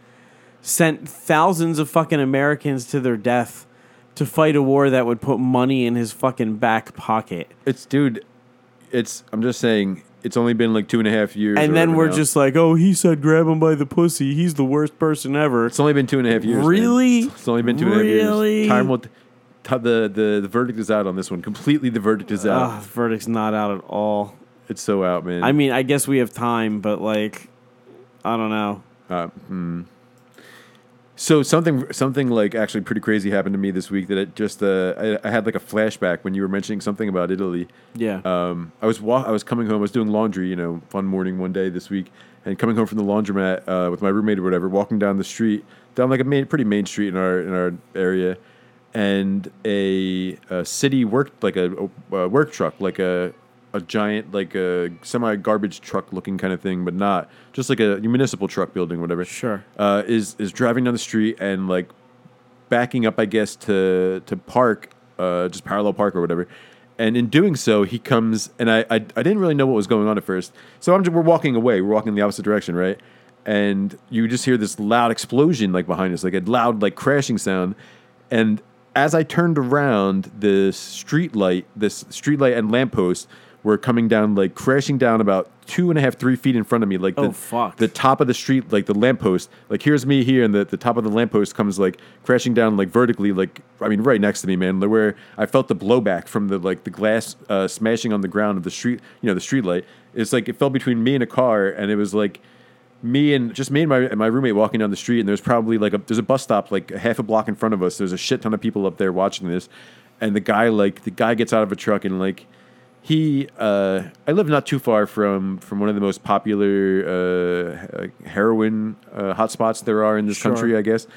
Sent thousands of fucking Americans to their death to fight a war that would put money in his fucking back pocket. it's dude. It's I'm just saying. It's only been like two and a half years. And then we're now. just like, oh, he said grab him by the pussy. He's the worst person ever. It's only been two and a half years. man. Really? It's only been two and a half Really? years. Time will. T- the, the the verdict is out on this one. Completely, the verdict is out. Ah, the verdict's not out at all. It's so out, man. I mean, I guess we have time, but like, I don't know. Uh, hmm. So something something like actually pretty crazy happened to me this week that it just uh, I, I had like a flashback when you were mentioning something about Italy. Yeah. Um, I was wa- I was coming home. I was doing laundry. You know, fun morning one day this week, and coming home from the laundromat uh, with my roommate or whatever, walking down the street, down like a main, pretty main street in our in our area, and a, a city work like a, a work truck, like a a giant like a semi garbage truck looking kind of thing, but not just like a municipal truck building, whatever. Sure. Uh, is is driving down the street and like backing up, I guess, to to park, uh, just parallel park or whatever. And in doing so, he comes, and I, I, I didn't really know what was going on at first. So I'm just, we're walking away, we're walking in the opposite direction, right? And you just hear this loud explosion like behind us, like a loud like crashing sound. And as I turned around, the street light, this street light and lamppost were coming down, like crashing down about two and a half, three feet in front of me. Like Oh, the, fuck. the top of the street, like the lamppost, like here's me here, and the, the top of the lamppost comes like crashing down like vertically, like I mean right next to me, man. Where I felt the blowback from the like the glass uh, smashing on the ground of the street, you know, the street light. It's like it fell between me and a car, and it was like me and just me and my and my roommate walking down the street, and there's probably like a there's a bus stop like a half a block in front of us. There's a shit ton of people up there watching this, and the guy like the guy gets out of a truck and like he uh, I live not too far from from one of the most popular uh, heroin uh, hotspots there are in this Sure. country, I guess.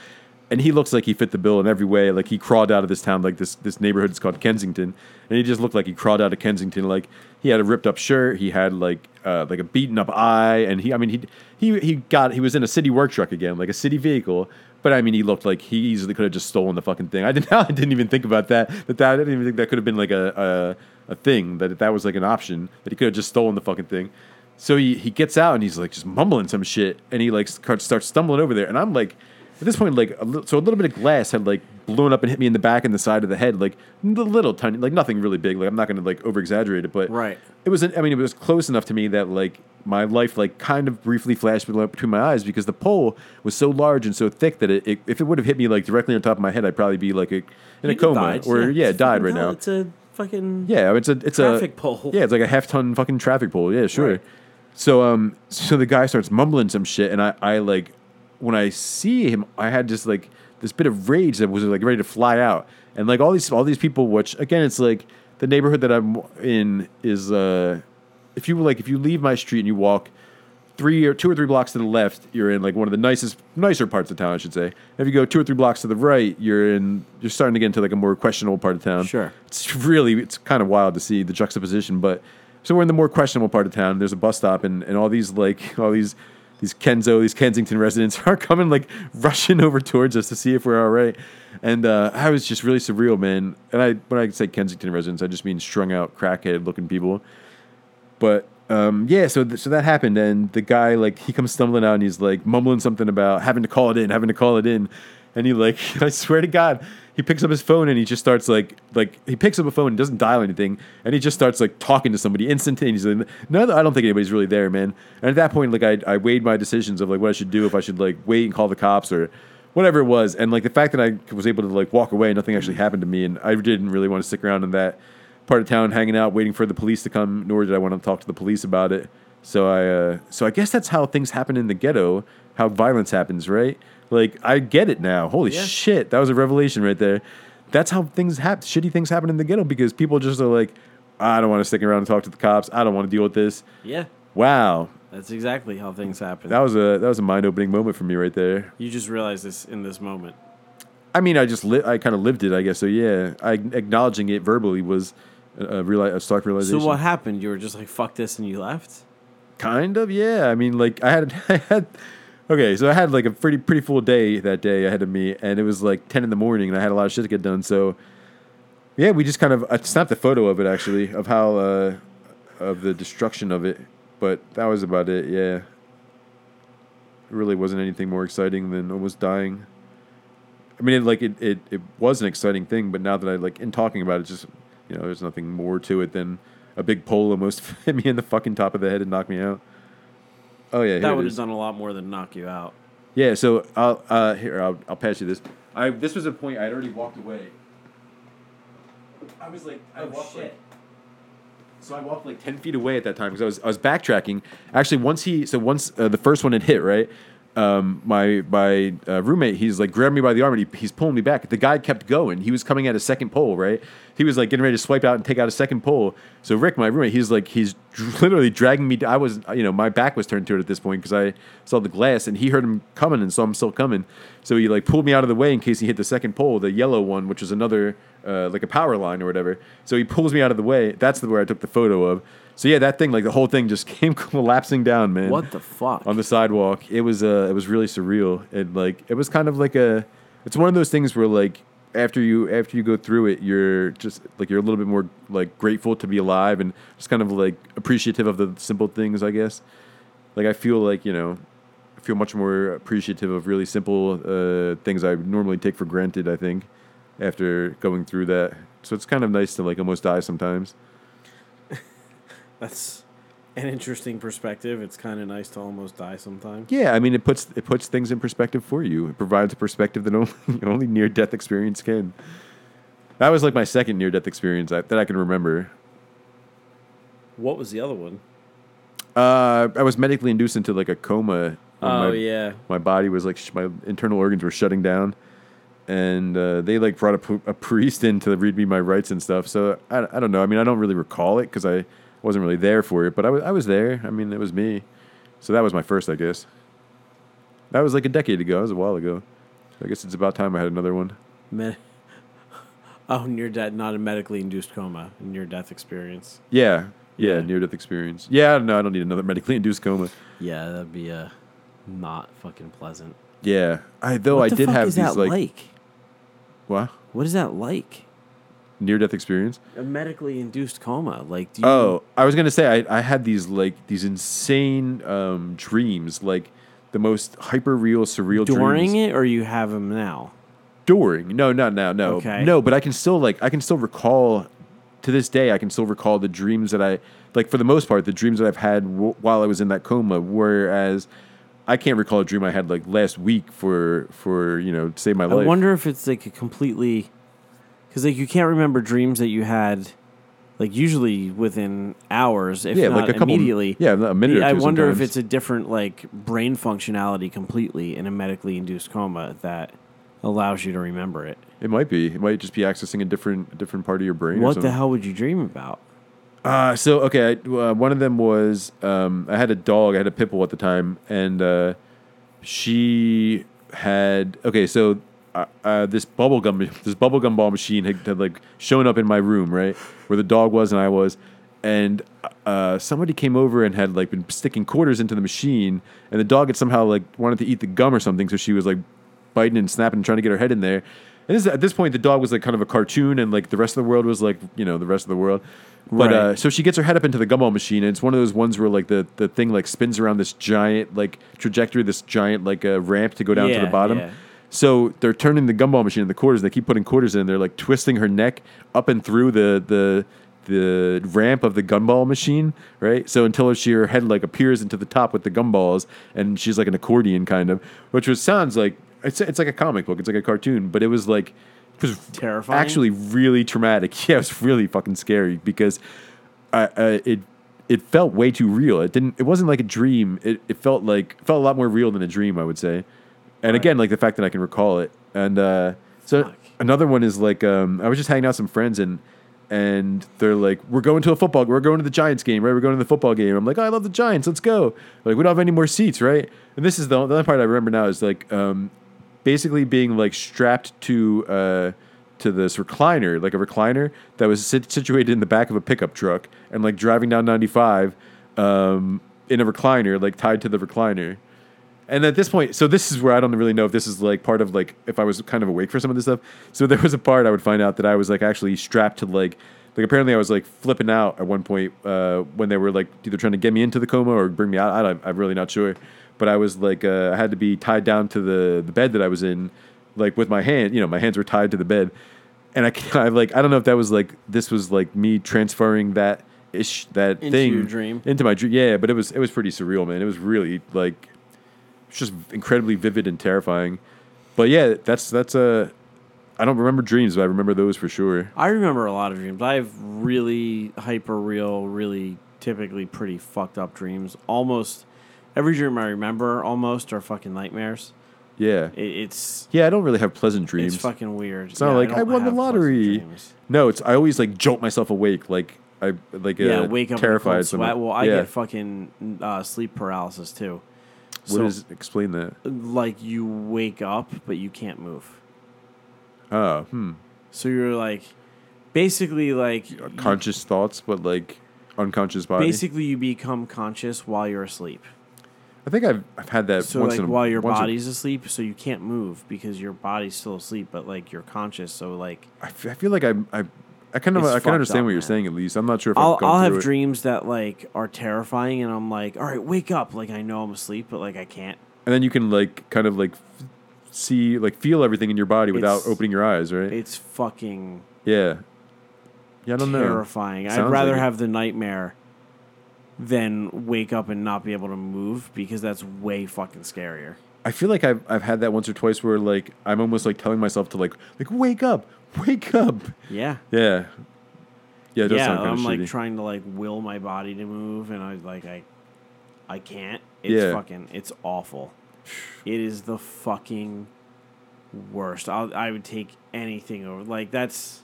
And he looks like he fit the bill in every way. Like he crawled out of this town, like this this neighborhood is called Kensington, and he just looked like he crawled out of Kensington. Like he had a ripped up shirt, he had like uh, like a beaten up eye, and he I mean he he he got he was in a city work truck again, like a city vehicle. But I mean, he looked like he easily could have just stolen the fucking thing. I didn't. I didn't even think about that. That, that I didn't even think that could have been like a, a a thing. That that was like an option. That he could have just stolen the fucking thing. So he he gets out and he's like just mumbling some shit, and he like starts starts stumbling over there, and I'm like. At this point, like a little, so, a little bit of glass had like blown up and hit me in the back and the side of the head, like the little tiny, like nothing really big. Like I'm not gonna like over exaggerate it, but Right. it was. I mean, it was close enough to me that like my life like kind of briefly flashed between my eyes because the pole was so large and so thick that it, it if it would have hit me like directly on top of my head, I'd probably be like a, in a coma died, or yeah, It's died fucking right hell, now. It's a fucking Yeah, it's a it's Traffic a pole. Yeah, it's like a half ton fucking traffic pole. Yeah, sure. Right. So um, so the guy starts mumbling some shit, and I I like when I see him, I had just like this bit of rage that was like ready to fly out, and like all these all these people, which again, it's like the neighborhood that I'm in is uh, if you like if you leave my street and you walk three or two or three blocks to the left, you're in like one of the nicest, nicer parts of town, I should say. If you go two or three blocks to the right, you're in, you're starting to get into like a more questionable part of town. Sure. It's really, it's kind of wild to see the juxtaposition, but so we're in the more questionable part of town. There's a bus stop, and, and all these like all these these Kenzo, these Kensington residents are coming like rushing over towards us to see if we're all right. And uh, I was just really surreal, man. And I when I say Kensington residents, I just mean strung out, crackhead looking people. But um, yeah, so th- so that happened, and the guy like he comes stumbling out and he's like mumbling something about having to call it in, having to call it in, and he like I swear to God, he picks up his phone and he just starts like like he picks up a phone and doesn't dial anything, and he just starts like talking to somebody instantaneously. No, I don't think anybody's really there, man. And at that point, like I I weighed my decisions of like what I should do if I should like wait and call the cops or whatever it was, and like the fact that I was able to like walk away, nothing actually happened to me, and I didn't really want to stick around in that part of town hanging out waiting for the police to come nor did i want to talk to the police about it. So i uh, so i guess that's how things happen in the ghetto how violence happens right like i get it now holy Yeah. shit that was a revelation right there that's how things happen shitty things happen in the ghetto because people just are like i don't want to stick around and talk to the cops i don't want to deal with this Yeah, wow that's exactly how things happen. that was a that was a mind-opening moment for me right there you just realize this in this moment. I mean, I just li- I kind of lived it, I guess. So yeah, I acknowledging it verbally was a, a, reali- a stark realization. So what happened? You were just like, "Fuck this," and you left. Kind of, yeah. I mean, like I had, I had. Okay, so I had like a pretty pretty full day that day ahead of me, and it was like ten in the morning, and I had a lot of shit to get done. So, yeah, we just kind of I snapped a photo of it actually of how uh, of the destruction of it, but that was about it. Yeah, it really wasn't anything more exciting than almost dying. I mean, it, like it, it, it was an exciting thing, but now that I like in talking about it, just you know, there's nothing more to it than a big pole almost hit me in the fucking top of the head and knocked me out. Oh yeah, That it would have done a lot more than knock you out. Yeah, so I'll uh, here I'll, I'll pass you this. I this was a point I had already walked away. I was like, I walked like, so I walked like ten feet away at that time because I was I was backtracking. Actually, once he so once uh, the first one had hit right, um, my my uh, roommate he's like grabbed me by the arm and he, he's pulling me back. The guy kept going. He was coming at a second pole right. He was like getting ready to swipe out and take out a second pole. So Rick, my roommate, he's like he's literally dragging me. I was you know my back was turned to it at this point because I saw the glass and he heard him coming and saw him still coming. So he like pulled me out of the way in case he hit the second pole, the yellow one, which is another uh, like a power line or whatever. So he pulls me out of the way. That's the where I took the photo of. So yeah, that thing like the whole thing just came collapsing down, man What the fuck? on the sidewalk. It was uh, it was really surreal. And like it was kind of like a, it's one of those things where like after you after you go through it, you're just like you're a little bit more like grateful to be alive and just kind of like appreciative of the simple things. I guess. Like I feel like you know, I feel much more appreciative of really simple uh, things I normally take for granted. I think after going through that, so it's kind of nice to like almost die sometimes. That's an interesting perspective. It's kind of nice to almost die sometimes. Yeah, I mean, it puts it puts things in perspective for you. It provides a perspective that only only near death experience can. That was like my second near death experience that I can remember. What was the other one? Uh, I was medically induced into like a coma. Oh my, yeah. my body was like sh- my internal organs were shutting down, and uh, they like brought a, p- a priest in to read me my rights and stuff. So I, I don't know. I mean, I don't really recall it because I wasn't really there for it, but I was I was there. I mean, it was me. So that was my first, I guess. That was like a decade ago. That was a while ago. I guess it's about time I had another one. Med- oh, near death, not a medically induced coma, near death experience. Yeah, yeah, Yeah. near death experience. Yeah, no, I don't need another medically induced coma. Yeah, that'd be uh, not fucking pleasant. Yeah, I though what I the did fuck have is these that like, like? what What is that like? Near death experience. A medically induced coma. Like, do you? Oh, I was gonna say I, I had these like these insane um, dreams, like the most hyper real, surreal dreams. during dreams. it, or you have them now? During, no, not now, no, Okay. no. But I can still like I can still recall to this day. I can still recall the dreams that I like for the most part. The dreams that I've had w- while I was in that coma. Whereas I can't recall a dream I had like last week for for you know to save my I life. I wonder if it's like a completely, because like you can't remember dreams that you had, like usually within hours, if yeah, not like a couple immediately. Yeah, a minute. Or I wonder if it's a different like brain functionality completely in a medically induced coma that allows you to remember it. It might be. It might just be accessing a different different part of your brain. or What the hell would you dream about? Uh, so okay, I, uh, one of them was um, I had a dog. I had a pit bull at the time, and uh, she had okay. So uh, uh, this bubble gum, this bubble gum ball machine had, had like shown up in my room, right where the dog was and I was, and uh, somebody came over and had like been sticking quarters into the machine, and the dog had somehow like wanted to eat the gum or something, so she was like biting and snapping and trying to get her head in there. And this, at this point, the dog was like kind of a cartoon, and like the rest of the world was like you know the rest of the world. But Right. uh, so she gets her head up into the gumball machine, and it's one of those ones where like the, the thing like spins around this giant like trajectory, this giant like uh, ramp to go down to the bottom. yeah. So they're turning the gumball machine in the quarters. They keep putting quarters in. They're like twisting her neck up and through the the the ramp of the gumball machine, right? So until she her head like appears into the top with the gumballs, and she's like an accordion kind of, which was sounds like it's it's like a comic book. It's like a cartoon, but it was like it was Terrifying? Actually, really traumatic. Yeah, it was really fucking scary because I, uh, it it felt way too real. It didn't. It wasn't like a dream. It it felt like it felt a lot more real than a dream. I would say. And again, like the fact that I can recall it. And uh, so Fuck. another one is like um, I was just hanging out with some friends and and they're like, "We're going to a football. We're going to the Giants game, right? We're going to the football game." I'm like, oh, "I love the Giants. Let's go." Like, we don't have any more seats, right? And this is the, the only part I remember now is like um, basically being like strapped to uh, to this recliner, like a recliner that was sit- situated in the back of a pickup truck, and like driving down 95 um, in a recliner, like tied to the recliner. And at this point, so this is where I don't really know if this is like part of like if I was kind of awake for some of this stuff. So there was a part I would find out that I was like actually strapped to like like apparently I was like flipping out at one point uh, when they were like either trying to get me into the coma or bring me out. I, i'm really not sure, but I was like uh, I had to be tied down to the the bed that I was in, like with my hand. You know, my hands were tied to the bed, and I, I like I don't know if that was like this was like me transferring that ish that Into thing your dream? into my dream. Yeah, but it was it was pretty surreal, man. It was really like it's just incredibly vivid and terrifying. But yeah, that's that's a. I don't remember dreams, but I remember those for sure. I remember a lot of dreams. I have really hyper real, really typically pretty fucked up dreams. Almost every dream I remember almost are fucking nightmares. Yeah, It, it's yeah. I don't really have pleasant dreams. it's fucking weird. It's not Yeah, like I, don't won the lottery. No, it's I always like jolt myself awake, like I like Yeah, uh, wake up terrified. a sweat. Well, I yeah. get fucking uh, sleep paralysis too. What So, is explain that? like you wake up but you can't move. Oh, hmm. So you're like basically like you- Conscious thoughts, but like unconscious body. basically you become conscious while you're asleep. I think I've I've had that So once like in a, while your body's asleep, so you can't move because your body's still asleep, but like you're conscious. So like I, f- I feel like I I I kind of I can understand up, what you're man. saying at least. I'm not sure if I'll I'll have it. dreams that like are terrifying, and I'm like, all right, wake up. Like I know I'm asleep, but like I can't. and then you can like kind of like f- see like feel everything in your body without It's- opening your eyes, right? It's fucking yeah. Yeah, I don't know. terrifying. I'd rather like have the nightmare than wake up and not be able to move because that's way fucking scarier. I feel like I've I've had that once or twice where like I'm almost like telling myself to like like wake up, wake up. Yeah. Yeah. Yeah, it does yeah, sound kind I'm of like shitty. trying to like will my body to move, and I like I, I can't. It's Yeah. fucking. It's awful. It is the fucking worst. I'll, I would take anything over. Like that's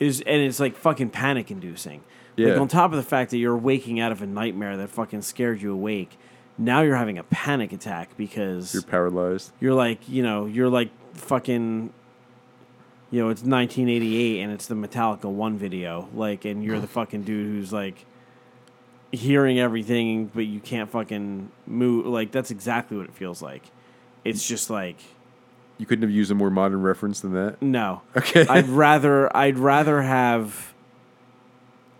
is and it's like fucking panic inducing. Like Yeah. on top of the fact that you're waking out of a nightmare that fucking scared you awake, now you're having a panic attack because You're paralyzed. you're like, you know, you're like fucking you know, it's 1988 and it's the Metallica 1 video, like and you're the fucking dude who's like hearing everything but you can't fucking move like that's exactly what it feels like. It's just like You couldn't have used a more modern reference than that. no. Okay. I'd rather I'd rather have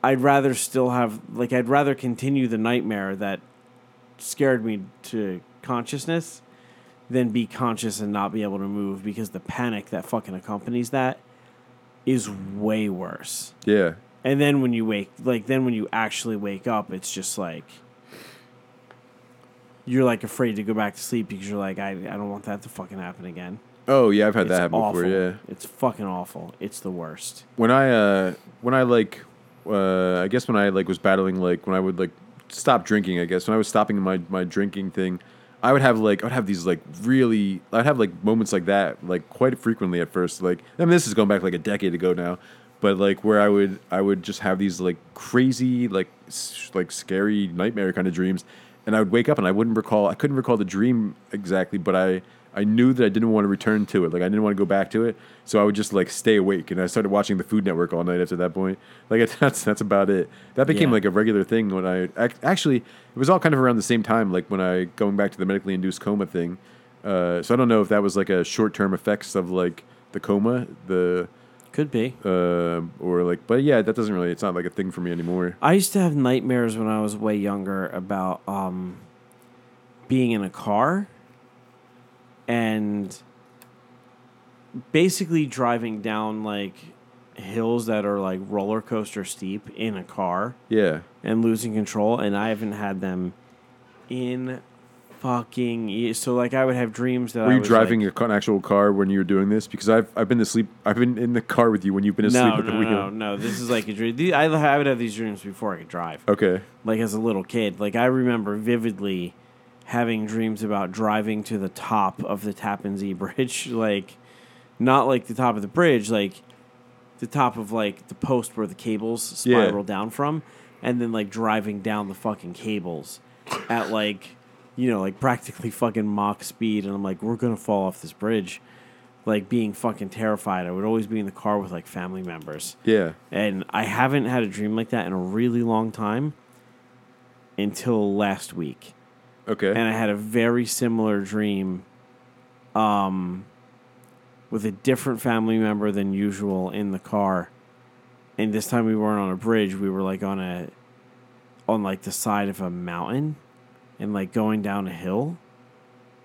I'd rather still have like I'd rather continue the nightmare that scared me to consciousness than be conscious and not be able to move because the panic that fucking accompanies that is way worse. yeah. And then when you wake like then when you actually wake up it's just like you're like afraid to go back to sleep because you're like I, I don't want that to fucking happen again. Oh yeah, I've had It's that happen awful. before. Yeah. It's fucking awful. It's the worst. when I uh when I like uh I guess when I like was battling like when I would like stop drinking, I guess when I was stopping my my drinking thing, I would have like I would have these like really I'd have like moments like that like quite frequently at first. Like I mean this is going back like a decade ago now, but like where I would I would just have these like crazy like like scary nightmare kind of dreams, and I would wake up and I wouldn't recall I couldn't recall the dream exactly, but I. I knew that I didn't want to return to it. Like I didn't want to go back to it, so I would just like stay awake. And I started watching the Food Network all night after that point. Like that's that's about it. That became Yeah. like a regular thing when I actually it was all kind of around the same time. Like when I going back to the medically induced coma thing. Uh, so I don't know if that was like a short term effects of like the coma, the Could be. uh, or like. But yeah, that doesn't really. It's not like a thing for me anymore. I used to have nightmares when I was way younger about um, being in a car and basically driving down like hills that are like roller coaster steep in a car Yeah. and losing control and I haven't had them in fucking years. So like I would have dreams that Were I you was, driving like, an actual car when you were doing this? Because I've I've been asleep. I've been in the car with you when you've been asleep no, at the no, wheel. no, no. This is like a dream. I, I would have these dreams before I could drive. Okay. Like as a little kid. Like I remember vividly having dreams about driving to the top of the Tappan Zee Bridge. Like not like the top of the bridge, like the top of like the post where the cables Yeah. spiral down from, and then like driving down the fucking cables at like you know like practically fucking Mach speed, and I'm like we're gonna fall off this bridge, like being fucking terrified. I would always be in the car with like family members, Yeah. and I haven't had a dream like that in a really long time until last week Okay. and I had a very similar dream um with a different family member than usual in the car. And this time we weren't on a bridge, we were like on a on like the side of a mountain and like going down a hill.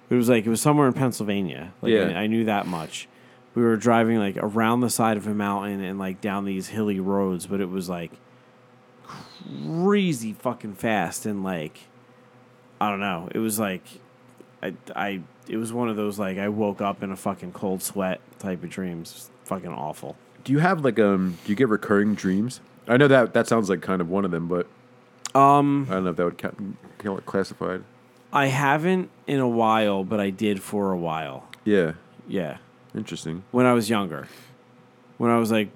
It was like it was somewhere in Pennsylvania. Like Yeah. I, I knew that much. We were driving like around the side of a mountain and like down these hilly roads, but it was like crazy fucking fast and like I don't know. It was like I I it was one of those like I woke up in a fucking cold sweat type of dreams. Fucking awful. do you have like um? Do you get recurring dreams? I know that that sounds like kind of one of them, but Um I don't know if that would count, count classified. I haven't in a while, but I did for a while. Yeah. Yeah. Interesting. When I was younger. When I was like,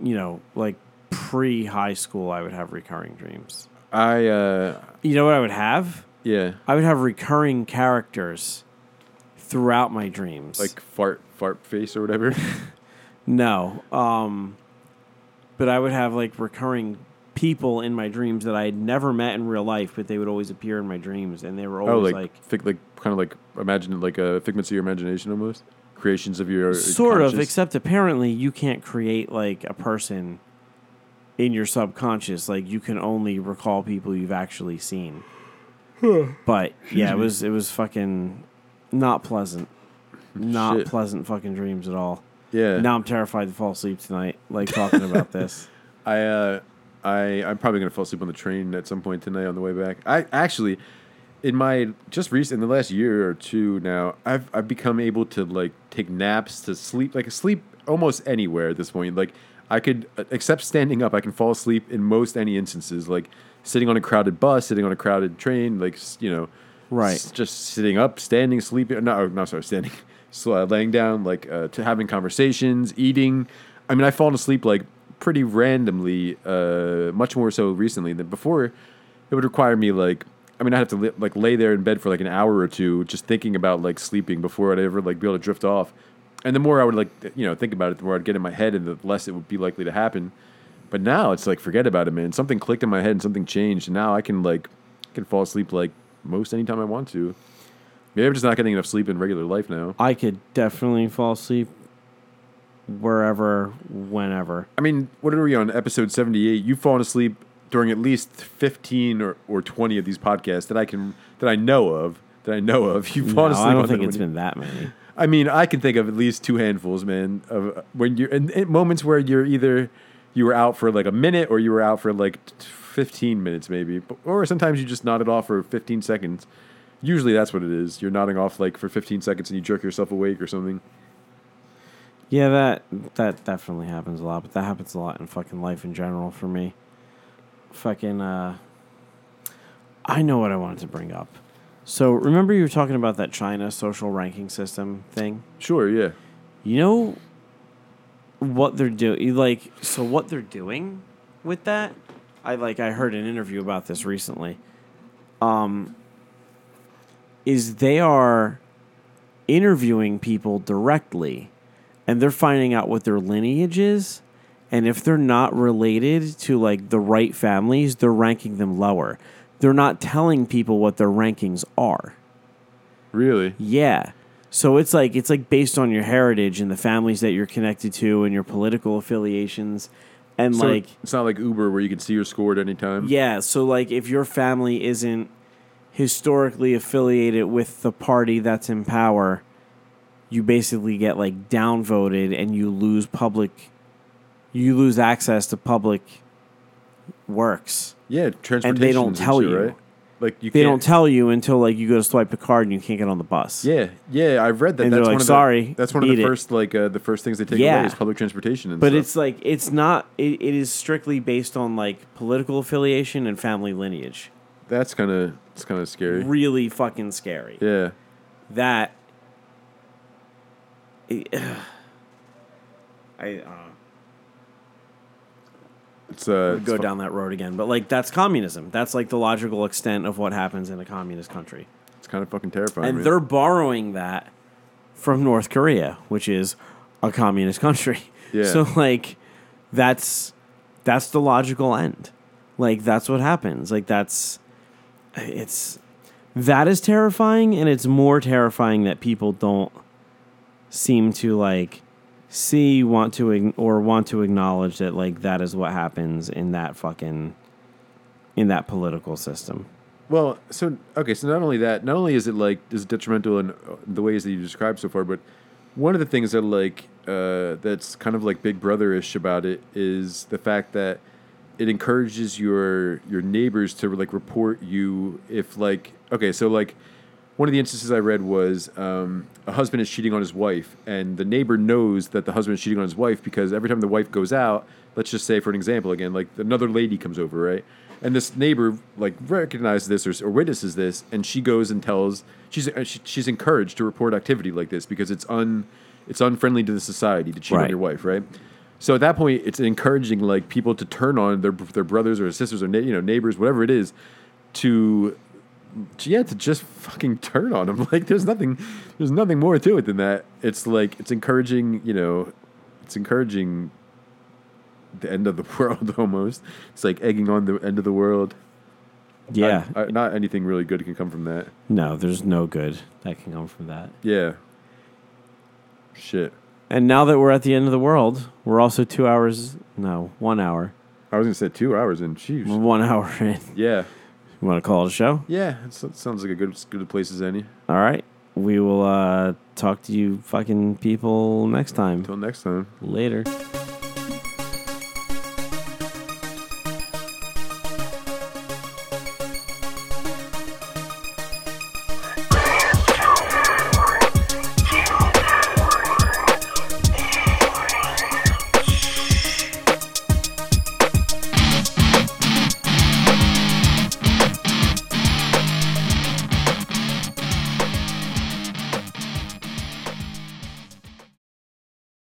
you know, like pre high school I would have recurring dreams. I uh You know what I would have? Yeah I would have recurring characters throughout my dreams. like fart fart face or whatever. No. Um but I would have like recurring people in my dreams that I had never met in real life, but they would always appear in my dreams and they were oh, always like like, fig- like kind of like imagine like a figments of your imagination almost. Creations of your sort of, except apparently you can't create like a person in your subconscious. Like you can only recall people you've actually seen. but yeah, it was it was fucking not pleasant. Not Shit. pleasant fucking dreams at all. yeah. Now I'm terrified to fall asleep tonight, like talking about this. I uh, I I'm probably gonna fall asleep on the train at some point tonight on the way back. I actually, in my just recent in the last year or two now, I've I've become able to like take naps to sleep like sleep almost anywhere at this point. Like I could uh, except standing up, I can fall asleep in most any instances. Like sitting on a crowded bus, sitting on a crowded train, like you know, Right. s- just sitting up, standing, sleeping. No, no, sorry, standing, so, uh, laying down, like uh, to having conversations, eating. I mean, I've fallen asleep like pretty randomly, uh, much more so recently than before. It would require me like, I mean, I have to li- like lay there in bed for like an hour or two, just thinking about like sleeping before I'd ever like be able to drift off. And the more I would like, you know, think about it, the more I'd get in my head, and the less it would be likely to happen. But now it's like, forget about it, man. Something clicked in my head, and something changed, and now I can like, I can fall asleep like most anytime I want to. Maybe I'm just not getting enough sleep in regular life now. I could definitely fall asleep wherever, whenever. I mean, what are we on episode 78? You've fallen asleep during at least 15 or, or 20 of these podcasts that I can that I know of. That I know of. You've No, fallen asleep I don't on think it's been that many. I mean, I can think of at least two handfuls, man, of when you're in, in moments where you're either you were out for like a minute or you were out for like 15 minutes maybe. Or sometimes you just nodded off for 15 seconds. Usually that's what it is. You're nodding off like for 15 seconds and you jerk yourself awake or something. Yeah, that that definitely happens a lot, but that happens a lot in fucking life in general for me. Fucking uh I know what I wanted to bring up. So remember you were talking about that China social ranking system thing? Sure, yeah. You know what they're doing like so what they're doing with that? I like I heard an interview about this recently. Um is they are interviewing people directly and they're finding out what their lineage is and if they're not related to like the right families, they're ranking them lower. They're not telling people what their rankings are. Really? Yeah. So it's like it's like based on your heritage and the families that you're connected to and your political affiliations and So like it's not like Uber where you can see your score at any time. yeah, so like if your family isn't historically affiliated with the party that's in power, you basically get like downvoted and you lose public you lose access to public works. Yeah, transportation. And they don't tell you. right? Like you They don't tell you until like you go to swipe a card and you can't get on the bus. Yeah, yeah, I've read that. And that's they're one like, of "Sorry, the, that's one of the it." first like uh, the first things they take Yeah. away is public transportation. And But stuff. it's like it's not it, it is strictly based on like political affiliation and family lineage. that's kind of it's kind of scary. Really fucking scary. Yeah, That I uh, it's uh, go it's down that road again, but like that's communism. That's like the logical extent of what happens in a communist country. It's kind of fucking terrifying. and man. they're borrowing that from North Korea, which is a communist country. Yeah. So like that's that's the logical end. Like that's what happens. Like that's it's that is terrifying and it's more terrifying that people don't seem to like see want to or want to acknowledge that like that is what happens in that fucking in that political system. Well, so okay, so not only that, not only is it like is detrimental in uh, the ways that you described so far, but one of the things that like uh, that's kind of like Big Brother-ish about it is the fact that it encourages your your neighbors to like report you if like okay, so like one of the instances I read was um, a husband is cheating on his wife, and the neighbor knows that the husband is cheating on his wife because every time the wife goes out, let's just say for an example again, like another lady comes over, right? And this neighbor like recognizes this or, or witnesses this, and she goes and tells she's uh, she's encouraged to report activity like this because it's un it's unfriendly to the society to cheat on your wife, right? So at that point, it's encouraging like people to turn on their their brothers or sisters or you know neighbors, whatever it is, to yeah, to just fucking turn on him. Like there's nothing, there's nothing more to it than that. It's like it's encouraging, you know, it's encouraging the end of the world almost. It's like egging on the end of the world. Yeah. I- I- not anything really good can come from that. No, there's no good that can come from that. Yeah. Shit. And now that we're at the end of the world, we're also two hours, no, one hour, I was gonna say two hours in. sheesh. one hour in. Yeah. You want to call it a show? Yeah. It sounds like a good good place as any. All right. We will uh, talk to you fucking people next time. Until next time. Later.